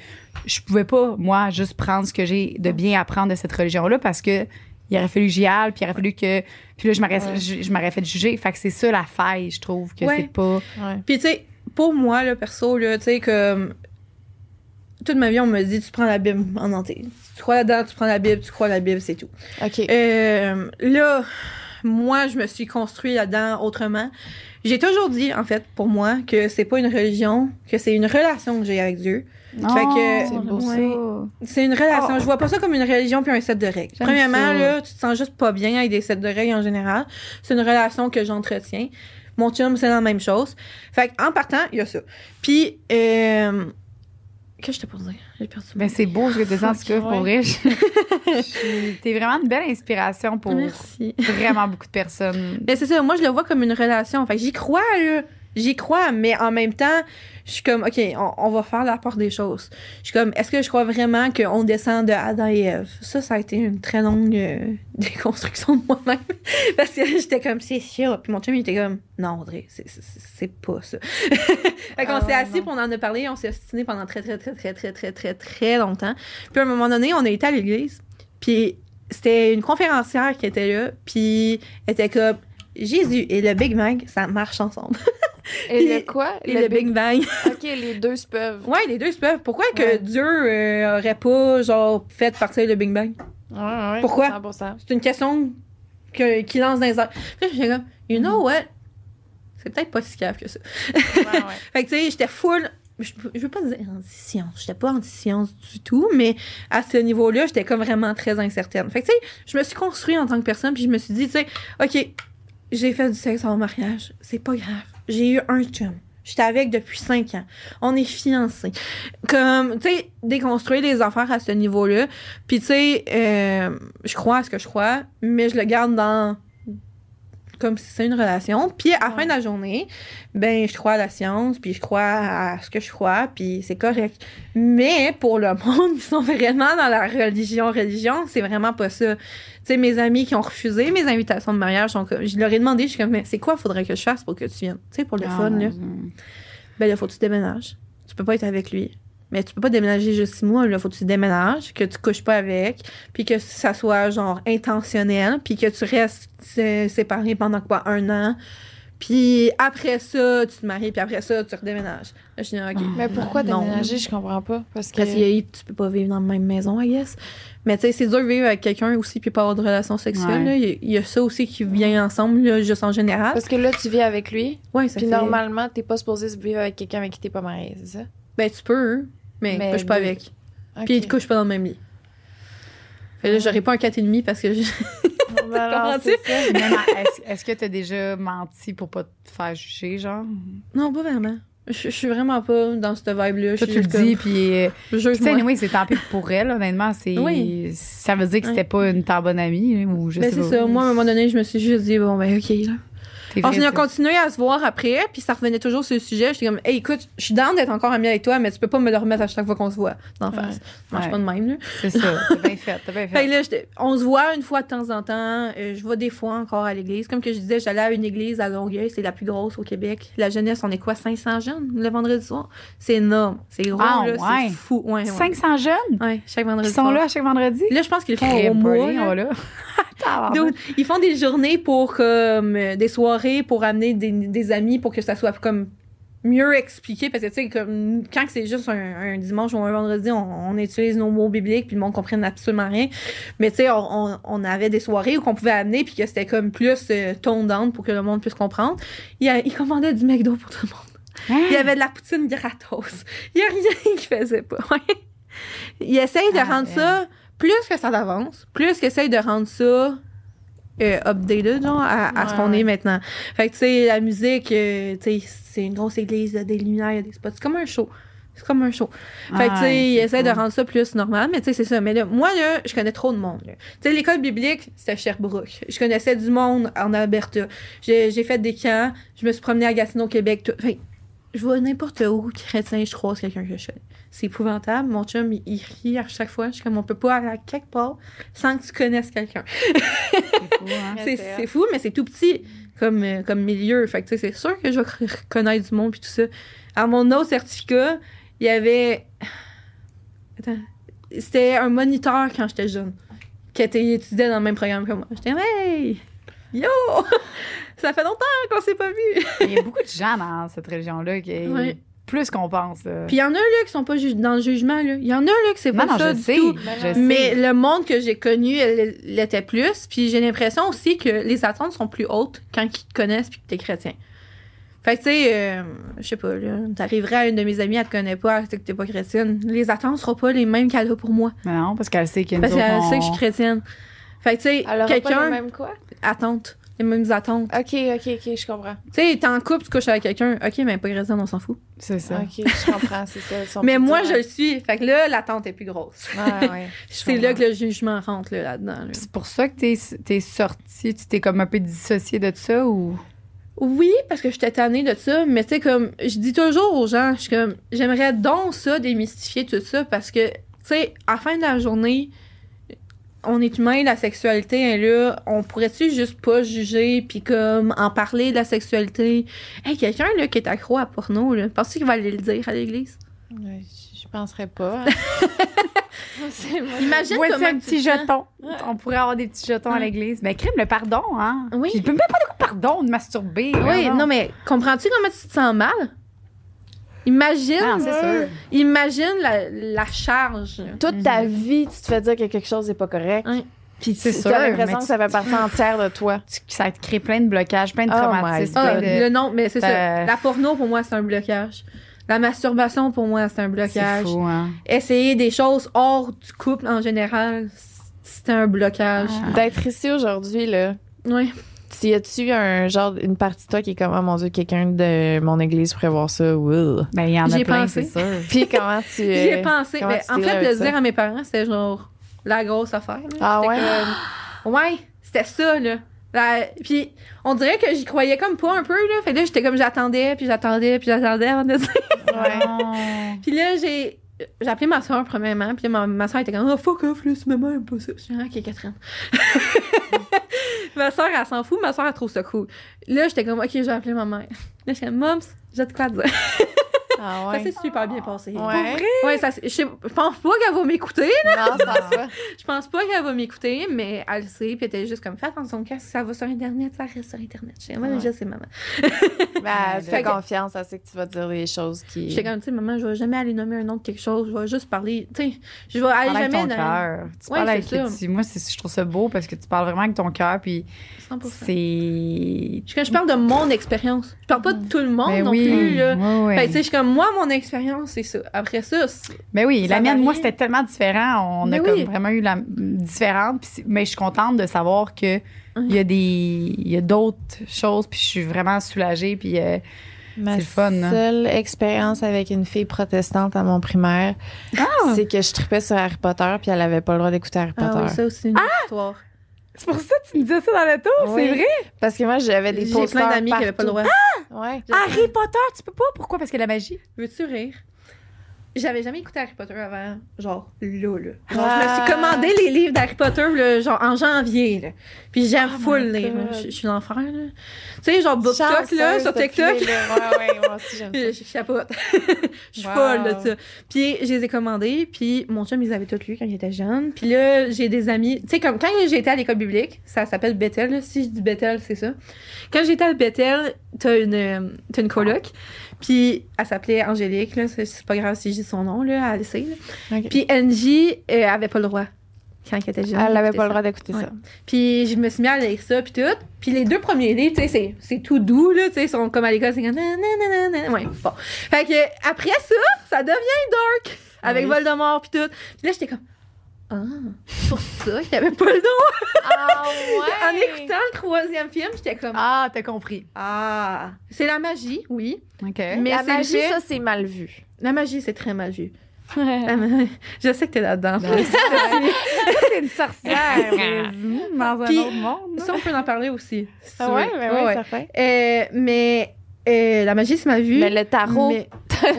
je pouvais pas moi juste prendre ce que j'ai de bien apprendre de cette religion là parce que il aurait fallu que j'y aille, puis il aurait fallu que puis là je m'aurais Ouais. je, je m'aurais fait juger, fait que c'est ça la faille, je trouve que Ouais. c'est pas ouais. Puis, tu sais, pour moi, là, perso, là, tu sais, comme. Toute ma vie, on me dit, tu prends la Bible en entier. Tu crois là-dedans, tu prends la Bible, tu crois la Bible, c'est tout. OK. Euh, là, moi, je me suis construit là-dedans autrement. J'ai toujours dit, en fait, pour moi, que c'est pas une religion, que c'est une relation que j'ai avec Dieu. Fait que- C'est beau, ouais. C'est une relation. Oh. Je vois pas ça comme une religion puis un set de règles. J'aime Premièrement, ça. là, tu te sens juste pas bien avec des sets de règles en général. C'est une relation que j'entretiens. Mon chum, c'est la même chose. Fait en partant, il y a ça. Puis, euh, que je te pour dire? J'ai perdu. Ben c'est beau ce que tu dis en pour je- T'es vraiment une belle inspiration pour Merci. vraiment beaucoup de personnes. Mais c'est ça, moi je le vois comme une relation. Fait j'y crois, là. J'y crois, mais en même temps, je suis comme, OK, on, on va faire la part des choses. Je suis comme, est-ce que je crois vraiment qu'on descend de Adam et Ève? Ça, ça a été une très longue euh, déconstruction de moi-même. Parce que j'étais comme, c'est sûr. Puis mon chum, il était comme, non, Audrey, c'est- pas ça. fait qu'on Ah s'est assis, puis on en a parlé, on s'est ostiné pendant très, très, très, très, très, très, très, très longtemps. Puis à un moment donné, on a été à l'église. Puis c'était une conférencière qui était là, puis elle était comme Jésus et le Big Bang, ça marche ensemble. Et le quoi? Et le, Big Bang. OK, les deux se peuvent. Ouais, les deux se peuvent. Pourquoi que. Dieu euh, aurait pas, genre, fait partir le Big Bang? Ouais, ouais, Pourquoi? 100%. C'est une question que, qui lance dans les airs. Puis là, j'étais comme, you know what? C'est peut-être pas si cave que ça. Ouais, ouais. Fait que, tu sais, j'étais full. Je, je veux pas dire anti-science. J'étais pas anti-science du tout, mais à ce niveau-là, j'étais comme vraiment très incertaine. Fait que, tu sais, je me suis construite en tant que personne, puis je me suis dit, tu sais, OK, j'ai fait du sexe en mariage. C'est pas grave. J'ai eu un chum. J'étais avec depuis cinq ans. On est fiancés. Comme, tu sais, déconstruire les affaires à ce niveau-là. Puis, tu sais, euh, je crois à ce que je crois, mais je le garde dans. Comme si c'est une relation. Puis, à la fin de la journée, ben, je crois à la science, puis je crois à ce que je crois, puis c'est correct. Mais pour le monde, ils sont vraiment dans la religion. Religion, c'est vraiment pas ça. Tu sais, mes amis qui ont refusé mes invitations de mariage, sont comme, je leur ai demandé, je suis comme, mais c'est quoi faudrait que je fasse pour que tu viennes? Tu sais, pour le Ah, fun, là. Ben là, faut que tu déménages. Tu peux pas être avec lui. Mais tu peux pas déménager juste six mois, là, faut que tu déménages, que tu couches pas avec, puis que ça soit genre intentionnel, puis que tu restes euh, séparé pendant quoi, un an. Puis après ça, tu te maries, puis après ça, tu redéménages. Là, je dis, OK. Mais pourquoi Non. déménager? Je comprends pas. Parce que. Parce que tu peux pas vivre dans la même maison, I guess. Mais tu sais, c'est dur de vivre avec quelqu'un aussi, puis pas avoir de relation sexuelle. Ouais. là. Il y a- il y, a ça aussi qui vient ensemble, là, juste en général. Parce que là, tu vis avec lui. Ouais, ça Puis fait- normalement, t'es pas supposé vivre avec quelqu'un avec qui t'es pas marié, c'est ça? Ben, tu peux, mais, Mais couche pas oui. avec. Ok. Puis ils couchent pas dans le même lit. Fait là, j'aurais pas un 4,5 parce que je... Ben Comprends-tu? Est-ce est-ce que t'as déjà menti pour pas te faire juger, genre? Non, pas vraiment. Je, je suis vraiment pas dans cette vibe-là. Je Toi, suis tu le dis, puis. euh, Tu sais, anyway, c'est tant pis pour elle, honnêtement. Oui. Ça veut dire que Ouais. c'était pas une tant bonne amie, ou je Ben, sais c'est ça. Moi, à un moment donné, je me suis juste dit, bon, ben, OK, là. T'es On vrai, a continué à se voir après, puis ça revenait toujours sur le sujet. J'étais comme, hey, écoute, je suis down d'être encore amie avec toi, mais tu peux pas me le remettre à chaque fois qu'on se voit d'en face. Ça marche Ouais. pas de même, là. C'est ça. T'as bien fait. T'as bien Fait là, on se voit une fois de temps en temps. euh, je vais des fois encore à l'église. Comme que je disais, j'allais à une église à Longueuil, c'est la plus grosse au Québec. La jeunesse, on est quoi, 500 jeunes le vendredi soir? C'est énorme. C'est gros, Ah, là. ouais. C'est fou. Ouais, ouais. 500 jeunes? Ouais, chaque vendredi qui sont soir. là chaque vendredi? Là, je pense qu'ils font au mois. là. Donc, ils font des journées pour comme euh, des soirées pour amener des, des amis pour que ça soit comme mieux expliqué parce que tu sais comme quand c'est juste un, un dimanche ou un vendredi on, on utilise nos mots bibliques puis le monde comprenne absolument rien. Mais tu sais on, on, on avait des soirées où qu'on pouvait amener puis que c'était comme plus euh, down pour que le monde puisse comprendre. Il, il commandait du McDo pour tout le monde. Il y Hein? avait de la poutine gratos. Il y a rien qu'il faisait pas. Il essaye de Ah, rendre ouais. ça plus que ça d'avance plus qu'il essaye de rendre ça euh, updated genre, à, à ce qu'on est maintenant. Fait que tu sais la musique euh, tu sais c'est une grosse église, il y a des lumières, il y a des spots, c'est comme un show. C'est comme un show. Fait que tu sais il c'est essaie de rendre ça plus normal, mais tu sais c'est ça. Mais là, moi là, je connais trop de monde. Tu sais l'école biblique, c'était Sherbrooke. Je connaissais du monde en Alberta. J'ai fait des camps, je me suis promenée à Gatineau, Québec. tout. Fait je vois n'importe où chrétien, je croise quelqu'un que je connais. C'est épouvantable. Mon chum, il, il rit à chaque fois. Je suis comme, on peut pas aller à quelque part sans que tu connaisses quelqu'un. C'est fou, hein? C'est fou, mais c'est tout petit comme, euh, comme milieu. Fait que, tu sais, c'est sûr que je vais re- reconnaître du monde puis tout ça. À mon autre certificat, il y avait... Attends. C'était un moniteur quand j'étais jeune qui était, étudiait dans le même programme que moi. J'étais, hey! Yo! Ça fait longtemps qu'on s'est pas vu! Il y a beaucoup de gens dans cette région-là qui plus qu'on pense. là. Puis il y en a là qui sont pas dans le jugement. là. Il y en a là que c'est pas non, ça je du sais. tout. Ben Je non. sais. Mais le monde que j'ai connu, elle l'était plus. Puis j'ai l'impression aussi que les attentes sont plus hautes quand ils te connaissent puis que t'es chrétien. Fait que, tu sais, euh, je sais pas, là, t'arriverais à une de mes amies, elle te connaît pas, elle sait que t'es pas chrétienne. Les attentes seront pas les mêmes qu'elle a pour moi. Mais non, parce qu'elle sait qu'il y a Parce nous qu'elle sait que je suis chrétienne. Fait que, tu sais, quelqu'un, attente. Les mêmes attentes. Ok, ok, ok, je comprends. Tu sais, t'es en couple, tu couches avec quelqu'un. Ok, mais pas chrétienne, on s'en fout. C'est ça. Ok, je comprends, c'est ça. Mais moi, je le suis. Fait que là, l'attente est plus grosse. Ouais, ouais. C'est là que le jugement rentre là, là-dedans. là. C'est pour ça que t'es es sortie, tu t'es comme un peu dissociée de ça ou? Oui, parce que j'étais tannée de ça, mais tu sais, comme, je dis toujours aux gens, je suis comme, j'aimerais donc ça, démystifier tout ça, parce que, tu sais, à la fin de la journée, on est humain, la sexualité est là, on pourrait-tu juste pas juger, puis comme, en parler de la sexualité? Hey, quelqu'un, là, qui est accro à porno, là, penses-tu qu'il va aller le dire à l'église? Ouais, je je penserais pas. hein. Imagine comment un petit jeton. On pourrait avoir des petits jetons à Ouais. l'église. Mais crime, le pardon, hein? Oui. Puis, même pas de pardon de masturber. Oui, donc. non, mais comprends-tu comment tu te sens mal? Imagine, Ah, imagine la, la charge. Toute ta Mhm. vie, tu te fais dire que quelque chose n'est pas correct. Ouais. Puis tu sûr, as l'impression que ça fait partie entière de toi. Tu- Ça te crée plein de blocages, plein de Oh traumatismes. Ah, plein de- le nom, mais c'est ça. Euh, La porno, pour moi, c'est un blocage. La masturbation, pour moi, c'est un blocage. fou, hein? Essayer des choses hors du couple, en général, c'est un blocage. Ah. D'être ici aujourd'hui, là, Oui. Y a-tu un genre, une partie de toi qui est comme, oh mon Dieu, quelqu'un de mon église pourrait voir ça, Will. Ben, il y en a J'y ai plein, pensé. c'est sûr. Puis comment tu. J'y ai euh, pensé. tu en fait, le dire à mes parents, c'était genre la grosse affaire. là. Ah ouais? comme, ouais, c'était ça, là. La- Puis on dirait que j'y croyais comme pas un peu, là. Fait que là, j'étais comme j'attendais, puis j'attendais, puis j'attendais avant de dire. Ouais. Puis là, j'ai. J'ai appelé ma soeur premièrement, puis là, ma, ma soeur était comme Oh fuck off, là, si maman aime pas ça. Ah, ok, Catherine. ma soeur, elle s'en fout, ma soeur, elle trouve ça cool. Là, j'étais comme Ok, je vais appeler ma mère. Là, j'étais comme Moms, j'ai de quoi dire. Ah Ça ouais. s'est super bien passé. Ouais. Ouais, ça, s'est- je, sais- je pense pas qu'elle va m'écouter. Non, je pense pas. Je pense pas qu'elle va m'écouter, mais elle le sait, puis elle était juste comme Fais attention, quand ça va sur Internet, ça reste sur Internet. Je dis, Moi, Ouais. déjà, c'est maman. Ben, fais confiance, elle sait que tu vas dire des choses qui. J'étais comme, tu sais, maman, je vais jamais aller nommer un nom de quelque chose, je vais juste parler, tu sais, je vais aller Parle avec jamais ton cœur. Tu Ouais, parles avec ça. Moi, c'est- je trouve ça beau parce que tu parles vraiment avec ton cœur, puis 100%. c'est. Quand je parle de mon expérience, je parle pas de tout le monde Ben non oui. plus, là. Ouais, ouais. Fait sais, je suis comme, moi, mon expérience, c'est ça. Après ça, c'est- Ben oui, Ça la mienne, moi, c'était tellement différent. On Mais a oui. comme vraiment eu la différente. mais je suis contente de savoir que il y a des, il y a d'autres choses. Puis je suis vraiment soulagée. Puis euh, Ma C'est le fun, hein. seule expérience avec une fille protestante à mon primaire, c'est que je tripais sur Harry Potter puis elle avait pas le droit d'écouter Harry ah Potter. oui, ça aussi, c'est une histoire. C'est pour ça que tu me disais ça dans le tour, Oui. c'est vrai. Parce que moi, j'avais des J'ai posters plein d'amis qui avaient pas le droit. droit. Ouais. Harry Potter, tu peux pas? Pourquoi? Parce que la magie. Veux-tu rire? J'avais jamais écouté Harry Potter avant, genre là, là. Genre, Ah. je me suis commandé les livres d'Harry Potter, là, genre en janvier, là. Puis j'aime Oh full. God. Je suis l'enfer, là. Tu sais, genre BookTok, là, sur TikTok. Ouais, ouais, moi aussi, j'aime Je ça. je suis Wow. folle de ça. Puis je les ai commandés, puis mon chum, ils avaient tous lu quand il était jeune. Puis là, j'ai des amis. Tu sais, comme quand j'étais à l'école biblique, ça s'appelle Bethel. là. Si je dis Bethel, c'est ça. Quand j'étais à Bethel, t'as une, euh, t'as une coloc. Puis elle s'appelait Angélique, là. C'est c'est pas grave si je dis son nom, là, là. Ok. Puis Angie euh, avait pas le droit quand elle était jeune. Elle avait d'écouter pas le droit d'écouter Ouais. ça. Puis je me suis mis à lire ça, puis tout. Puis les deux premiers livres, tu sais, c'est- c'est tout doux, là, tu sais, ils sont comme à l'école, c'est comme... nananana. Ouais, bon. Fait que après ça, ça devient dark, avec Oui. Voldemort, puis tout. Puis là, j'étais comme... Ah, c'est pour ça qu'il avait pas le droit. Ah En écoutant le troisième film, j'étais comme... Ah, t'as compris. Ah, c'est la magie, oui. Ok. Mais la c'est magie, le ça, c'est mal vu. La magie, c'est très mal vu. La ma- Je sais que t'es là-dedans. Ben, c'est une sorcière mmh, dans un Puis- autre monde. Ça, on peut en parler aussi. si Ah ouais, veux. mais Ouais, ouais. Euh, mais euh, la magie, c'est mal vu. Mais le tarot, Mais-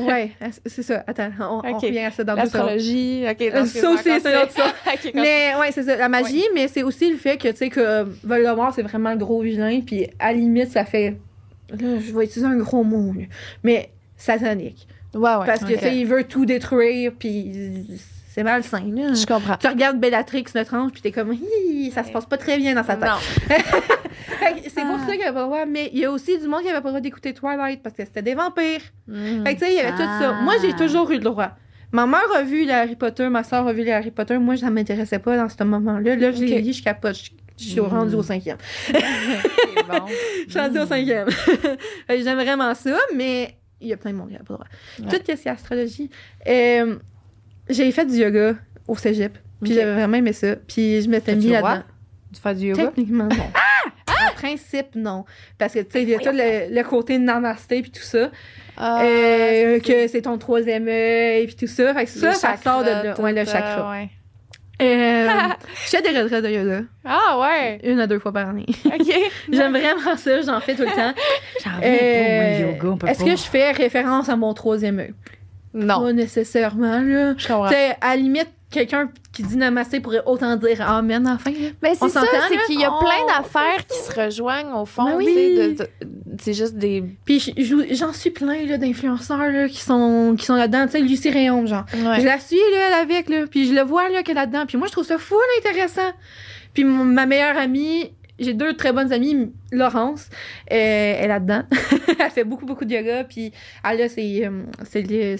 ouais, c'est ça. Attends, on, revient à ça dans l'astrologie, ok. Euh, non, ça aussi, c'est autre ça. Ok, Mais ouais, c'est ça, la magie, mais c'est aussi le fait que, tu sais, que Voldemort, c'est vraiment le gros vilain, puis à la limite, ça fait. Là, je vais utiliser un gros mot, mais satanique. Ouais, ouais. Parce que, tu sais, il veut tout détruire, puis c'est malsain, là. Je comprends. Tu regardes Bellatrix, notre ange, puis t'es comme, Hi, ça se passe pas très bien dans sa tête. Non. Fait que c'est pour Ah. ça qu'il avait pas le droit, mais il y a aussi du monde qui avait pas le droit d'écouter Twilight parce que c'était des vampires. Mm. Fait que tu sais, il y avait tout ça. Ah. Moi, j'ai toujours eu le droit. Ma mère a vu les Harry Potter, ma soeur a vu les Harry Potter. Moi, ça m'intéressait pas dans ce moment-là. Là, je les Ok. lis, je capote. Je, je suis rendue au cinquième. C'est bon. Je suis rendue au cinquième. Fait que J'aime vraiment ça, mais il y a plein de monde qui n'a pas le droit. Ouais. Tout ce qui est astrologie. Euh, j'ai fait du yoga au cégep. Puis j'avais vraiment aimé ça. Puis je m'étais mis là-dedans. Tu fais du yoga? Techniquement, non. En principe, non. Parce que, tu sais, il y a tout le, le côté namasté puis tout ça. Ah, Euh, que c'est ton troisième œil puis tout ça. Fait que ça, ça sort de Ouais, le chakra. euh, ouais. Euh, je fais des retraites de yoga. Ah ouais. Une à deux fois par année. Ok. J'aime vraiment ça, j'en fais tout le temps. J'en pas, Euh, le yoga, on peut Est-ce pas. que je fais référence à mon troisième œil? Non. Pas nécessairement, là. Je comprends. À la limite, quelqu'un qui dit namasté pourrait autant dire amen enfin. Mais c'est ça, s'entend, c'est qu'il y a Oh, plein d'affaires qui se rejoignent au fond, Ben oui. c'est juste des. Puis je- je- j'en suis plein là, d'influenceurs là, qui sont, qui sont là-dedans. Tu sais, Lucie Rayon, genre. Ouais. Je la suis là, elle avec, là, puis je le vois là, qu'elle est là-dedans. Puis moi, je trouve ça fou intéressant. Puis mon- ma meilleure amie, j'ai deux très bonnes amies, Laurence, euh, elle est là-dedans. elle fait beaucoup, beaucoup de yoga, puis elle a ses, euh, ses,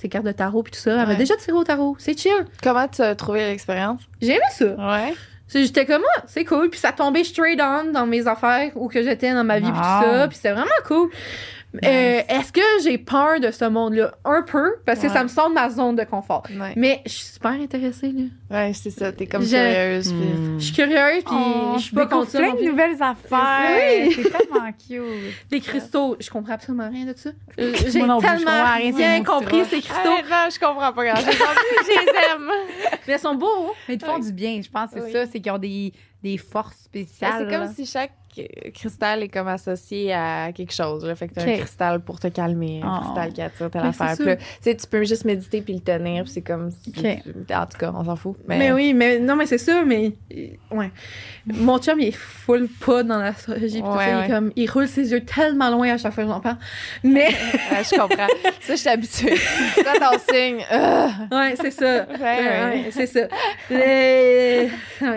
ses cartes de tarot, puis tout ça. Elle m'a Ouais. déjà tiré au tarot. C'est chill. Comment tu as trouvé l'expérience? J'ai aimé ça. Ouais. C'est- J'étais comme, ah, c'est cool. Puis ça tombait straight on dans mes affaires, où que j'étais dans ma vie, puis tout ça. Puis c'est vraiment cool. Euh, Est-ce que j'ai peur de ce monde-là? Un peu, parce que Ouais. ça me sort de ma zone de confort. Ouais. Mais je suis super intéressée, là. Ouais, c'est ça. T'es comme Je- curieuse. puis- Hmm. Je suis curieuse, puis Oh, je suis pas ça. plein non de nouvelles affaires. Oui. C'est tellement cute. Les cristaux, je comprends absolument rien de ça. Euh, J'ai non tellement comprends rien, bien compris ces cristaux. Honnêtement, je comprends pas grand-chose. je les aime. Mais ils sont beaux, hein? Mais ils te font du bien, je pense. C'est Oui. ça, c'est qu'ils ont des, des forces spéciales. C'est comme si chaque cristal est comme associé à quelque chose. Là. Fait que t'as Ok. un cristal pour te calmer, un Oh. cristal qui attire telle affaire. c'est Puis là, tu sais, tu peux juste méditer puis le tenir. C'est comme... si-. En tout cas, on s'en fout. Mais, Mais oui, mais non, mais c'est ça, mais ouais. Mon chum, il est full pas dans l'astrologie. Ouais, ça, il, comme, roule ses yeux tellement loin à chaque fois que j'en parle. Mais, Ouais, je comprends. ça, je suis habituée. Quoi ton signe? Ouais, c'est ça. Ouais, c'est ça. Les...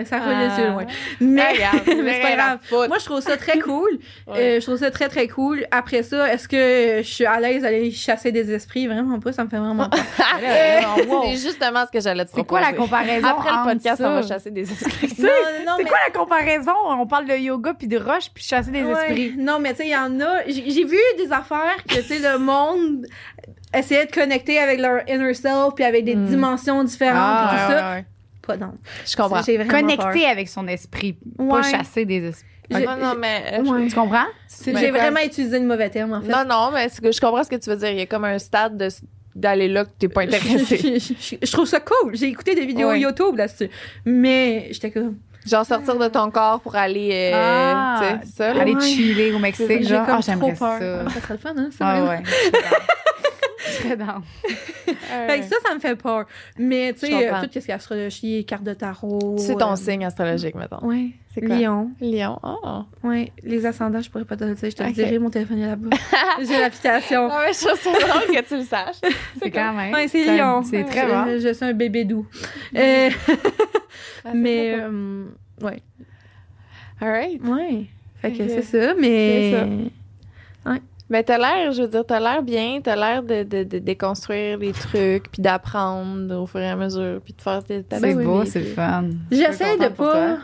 ça roule les yeux loin. Mais, Ah, mais c'est pas grave. Moi, je trouve ça très cool. Ouais. Euh, je trouve ça très, très cool. Après ça, est-ce que je suis à l'aise d'aller chasser des esprits? Vraiment pas, ça me fait vraiment peur. Euh, wow. C'est justement ce que j'allais te C'est quoi la comparaison Après le podcast, ça? on va chasser des esprits. non, non, C'est mais- quoi la comparaison? On parle de yoga puis de roche puis chasser des Ouais. esprits. Non, mais tu sais, il y en a. J'ai vu des affaires que, tu sais, le monde essayait de connecter avec leur inner self puis avec des Hmm. dimensions différentes puis tout ouais, ça. ouais, ouais. Pas non. Je comprends. Connecter peur. avec son esprit, Ouais. pas chasser des esprits. J'ai- non, non, mais... euh, Ouais. Tu comprends? Ben, J'ai quoi? vraiment utilisé le mauvais terme, en fait. Non, non, mais je comprends ce que tu veux dire. Il y a comme un stade de- d'aller là que t'es pas intéressé. je, je- je- je trouve ça cool. J'ai écouté des vidéos Ouais. YouTube là-dessus. Mais j'étais comme. Genre sortir de ton corps pour aller, euh, Ah, tu sais, ça, là. Aller Ouais. chiller au Mexique, genre. comme Ah, j'aimerais trop peur. ça. Ça serait le fun, hein? Ah ouais. Serais down. Fait que ça, ça me fait peur. Mais, tu sais, euh, tout ce qui est astrologie, carte de tarot. C'est ton euh, signe astrologique, mettons. Ouais. C'est quoi? Lion. Lion. Oh. Ouais. Les ascendants, je pourrais pas te le dire. Je te le Ok. dirai, mon téléphone est là-bas. J'ai l'application. Ah ouais, je trouve ça drôle que tu le saches. C'est quand même. Ouais, c'est ça- Lion. C'est très je, bon. Je, suis un bébé doux. Euh, Ah, mais, euh, ouais. Alright. Ouais. Fait que c'est ça, mais. C'est Mais t'as l'air, je veux dire, t'as l'air bien, t'as l'air de, de, de déconstruire les trucs, puis d'apprendre au fur et à mesure, puis de faire tes C'est beau, c'est fun. J'essaie de pas.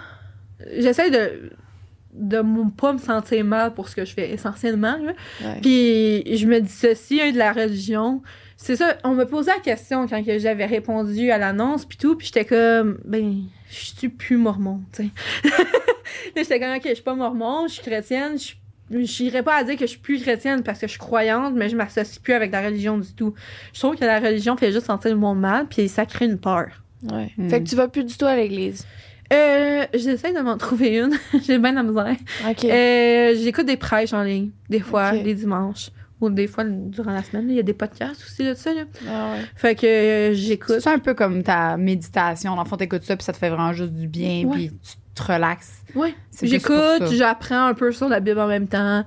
J'essaie de de pas me sentir mal pour ce que je fais essentiellement là. Ouais. puis je me dissocie hein, de la religion c'est ça on me posait la question quand que j'avais répondu à l'annonce puis tout puis j'étais comme ben je suis plus mormon tu sais j'étais comme ok je suis pas mormon je suis chrétienne je J'irais pas à dire que je suis plus chrétienne parce que je suis croyante, mais je m'associe plus avec la religion du tout. Je trouve que la religion fait juste sentir le monde mal, puis ça crée une peur. Ouais. Hmm. Fait que tu vas plus du tout à l'église. Euh, j'essaie de m'en trouver une. J'ai bien la misère. OK. Euh, J'écoute des prêches en ligne, des fois, les dimanches. Ou des fois, durant la semaine. Il y a des podcasts aussi de ça. Là. Ah ouais. Fait que euh, j'écoute. C'est un peu comme ta méditation. Dans le fond, t'écoutes ça, puis ça te fait vraiment juste du bien, Ouais. puis tu te relaxes. Pour J'écoute, ça. j'apprends un peu sur la Bible en même temps.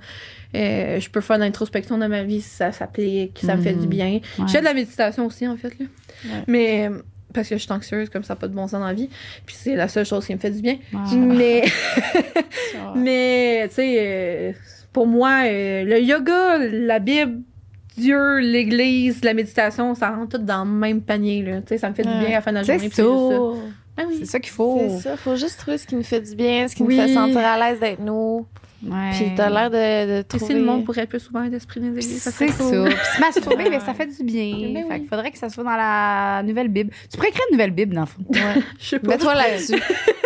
Euh, je peux faire de l'introspection dans ma vie si ça s'applique, ça me fait du bien. Ouais. Je fais de la méditation aussi, en fait. Là. Ouais. Mais euh, parce que je suis anxieuse, comme ça, pas de bon sens dans la vie. Puis c'est la seule chose qui me fait du bien. Mais, mais tu sais, euh, pour moi, le yoga, la Bible, Dieu, l'Église, la méditation, ça rentre tout dans le même panier. Là. Tu sais, ça me fait du bien à la fin de la journée. ça. c'est ça. Ah oui. C'est ça qu'il faut. C'est ça, faut juste trouver ce qui nous fait du bien, ce qui Oui. nous fait sentir à l'aise d'être nous. Ouais. Puis t'as l'air de, de Puis trouver... si le monde pourrait être plus souvent d'esprit dans les églises, ça C'est ça. cool. Puis se masturber, Ouais. mais ça fait du bien. Ben fait oui. qu'il faudrait que ça soit dans la nouvelle Bible. Tu pourrais écrire une nouvelle Bible, dans le fond. Ouais. Je sais pas. Mets-toi là-dessus.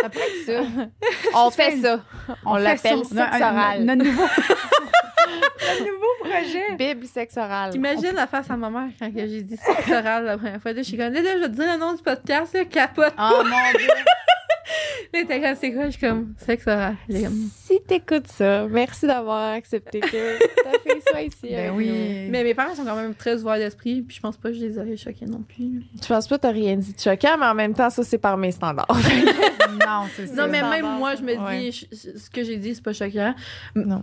Ça pourrait être ça. On fait ça. On fait l'appelle ça. Notre nouveau... notre nouveau projet. Bible sexe oral. Imagine la face à ma mère quand j'ai dit sexe oral la première fois. Là, je suis comme, là, je vais te dire le nom du podcast, là, capote. Oh mon Dieu. Là, t'es comme, c'est quoi? Je suis comme, sexe oral. Si t'écoutes ça, merci d'avoir accepté que ta fille soit ici. Ben avec oui. Mais mes parents sont quand même très ouverts d'esprit, puis je pense pas que je les aurais choqués non plus. Je pense pas que t'as rien dit de choquant, mais en même temps, ça, c'est par mes standards. non, c'est ça. Non, mais même moi, je me ouais. dis, je- ce que j'ai dit, c'est pas choquant. Non.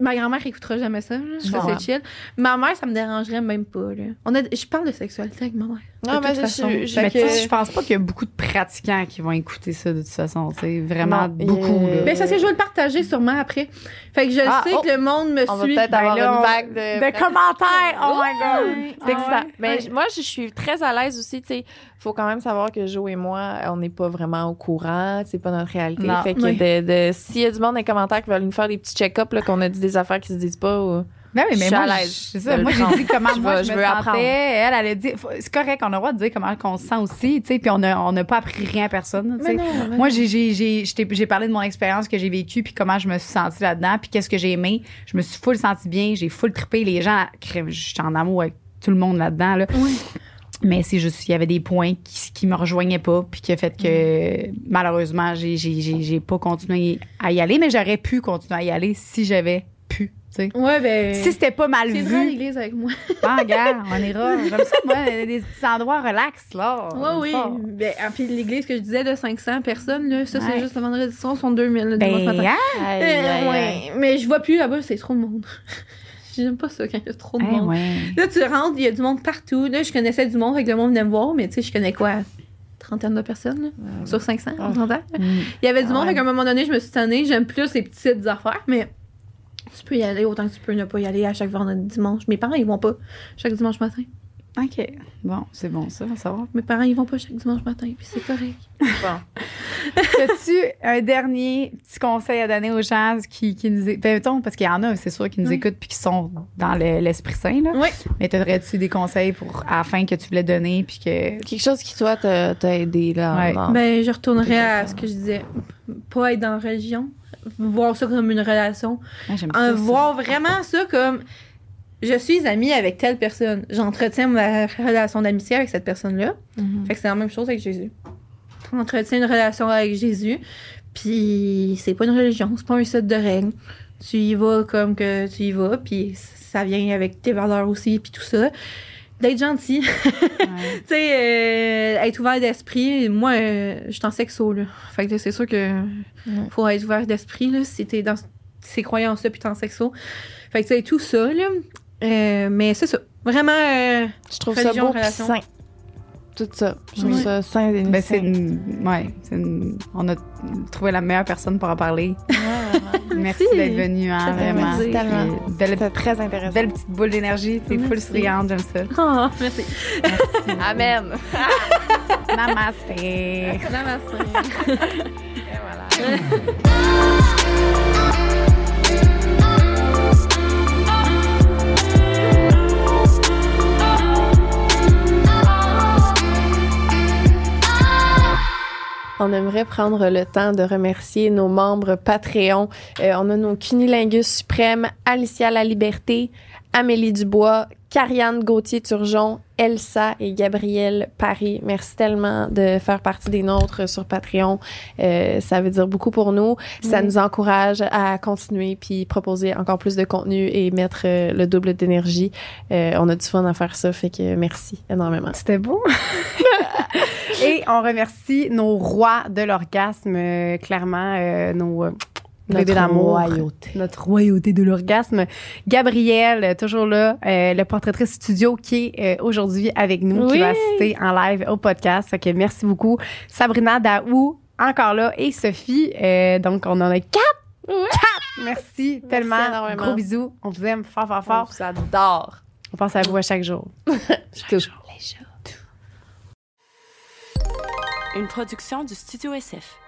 Ma grand-mère écoutera jamais ça, là. Je ça c'est chill. Ma mère, ça me dérangerait même pas, là. On a... Je parle de sexualité avec ma mère. Non, de mais toute je- façon. je- je- Fait Mais que- tu sais, je pense pas qu'il y a beaucoup de pratiquants qui vont écouter ça de toute façon. C'est vraiment Non, beaucoup. euh, là. Ben, ça, c'est je vais le partager sûrement après. Fait que je Ah, sais oh. que le monde me On va suit. peut-être Ben avoir là, une vague de. De commentaires! Oh my god! C'est excitant. Ah ouais? Mais Ouais. j- moi, je suis très à l'aise aussi. Tu sais, faut quand même savoir que Joe et moi, on n'est pas vraiment au courant. C'est pas notre réalité. Non. Fait que Oui. de, de- s'il y a du monde dans les commentaires qui veulent nous faire des petits check-up, là, qu'on a dit des affaires qui se disent pas, ou- Ben oui, Je mais suis moi, à je- l'aise c'est ça. Moi, j'ai dit comment Je moi veux- je, je me veux sentais. Elle, elle a dit, c'est correct, on a le droit de dire comment on se sent aussi, tu sais, puis on a, on n'a pas appris rien à personne, tu sais. Non, Moi, non. j'ai, j'ai, j'ai, parlé de mon expérience que j'ai vécue, puis comment je me suis sentie là-dedans, puis qu'est-ce que j'ai aimé. Je me suis full sentie bien, j'ai full trippé. Les gens, je suis en amour avec tout le monde là-dedans, là. Oui. Mais c'est juste, il y avait des points qui, qui me rejoignaient pas, puis qui a fait que, malheureusement, j'ai, j'ai, j'ai, j'ai pas continué à y aller, mais j'aurais pu continuer à y aller si j'avais pu, Ouais, ben. Si c'était pas mal vrai à vu, l'église avec moi. ah, regarde, on ira. J'aime ça, moi, des petits endroits relax, là. Ouais, oui. ça. Ben, puis l'église que je disais de 500 personnes, là, ça, Ouais. c'est juste le vendredi soir, sont 2000, le Ben, matin. Euh, ouais. Mais je vois plus là-bas, c'est trop de monde. J'aime pas ça quand il y a trop de Eh, monde. Là, tu rentres, il y a du monde partout. Là, je connaissais du monde, avec le monde venait me voir, mais tu sais, je connais quoi? Trentaine de personnes, là, sur 500, on s'entend? Mm. Il y avait du Ah monde, qu'à un moment donné, je me suis tannée. J'aime plus les petites affaires, mais tu peux y aller autant que tu peux ne pas y aller à chaque vendredi dimanche. Mes parents, ils vont pas chaque dimanche matin. OK. Bon, c'est bon, ça, ça va. Mes parents, ils vont pas chaque dimanche matin, puis c'est correct. Bon. As-tu un dernier petit conseil à donner aux gens qui, qui nous écoutent? Ben, mettons, parce qu'il y en a, c'est sûr, qui nous Oui. écoutent puis qui sont dans le- l'Esprit Saint, là. Oui. Mais t'aurais-tu des conseils pour, à la fin que tu voulais donner puis que... Quelque chose qui, toi, t'a t'a aidé, là. Ouais. dans- Ben, je retournerai à ce que je disais. Pas être dans la religion. Voir ça comme une relation. Ah, j'aime Euh, ça, ça. voir vraiment ça comme je suis amie avec telle personne. J'entretiens ma relation d'amitié avec cette personne-là. Mhm. Fait que c'est la même chose avec Jésus. Entretiens une relation avec Jésus. Puis c'est pas une religion, c'est pas un set de règles. Tu y vas comme que tu y vas, puis ça vient avec tes valeurs aussi, puis tout ça. D'être gentil. Ouais. tu sais, euh, être ouvert d'esprit. Moi, euh, je suis en sexo, là. Fait que c'est sûr que Ouais. faut être ouvert d'esprit, là, si t'es dans ces croyances-là, puis t'es en sexo. Fait que tu sais, tout ça, là. Euh, mais c'est ça. Vraiment, euh, Je trouve Religion, ça beau relation. sain. Tout ça. Je trouve ça sain et Ben, sain. c'est une- ouais, une- on a trouvé la meilleure personne pour en parler. Ouais. Merci d'être venu, hein, vraiment. C'était très intéressant. belle petite boule d'énergie. T'es full Merci. souriante, j'aime ça. oh, merci. Amen. Namasté. Namaste. Et voilà. On aimerait prendre le temps de remercier nos membres Patreon. Euh, on a nos cunilingus suprêmes, Alicia La Liberté, Amélie Dubois, Carianne Gauthier-Turgeon, Elsa et Gabrielle Paris. Merci tellement de faire partie des nôtres sur Patreon. Euh, ça veut dire beaucoup pour nous. Ça Oui. nous encourage à continuer puis proposer encore plus de contenu et mettre euh, le double d'énergie. Euh, on a du fun à faire ça, fait que merci énormément. C'était beau. Et on remercie nos rois de l'orgasme, euh, clairement, euh, nos d'amour. royauté. Notre royauté de l'orgasme. Gabrielle, toujours là, euh, le portratrice studio qui est euh, aujourd'hui avec nous, qui va assister en live au podcast. Fait que merci beaucoup. Sabrina Daou, encore là, et Sophie. Euh, donc, on en a quatre. Merci, tellement. énormément. Gros bisous. On vous aime fort, fort, On fort. vous adore. On pense à vous à chaque jour. Tout. Une production du Studio SF.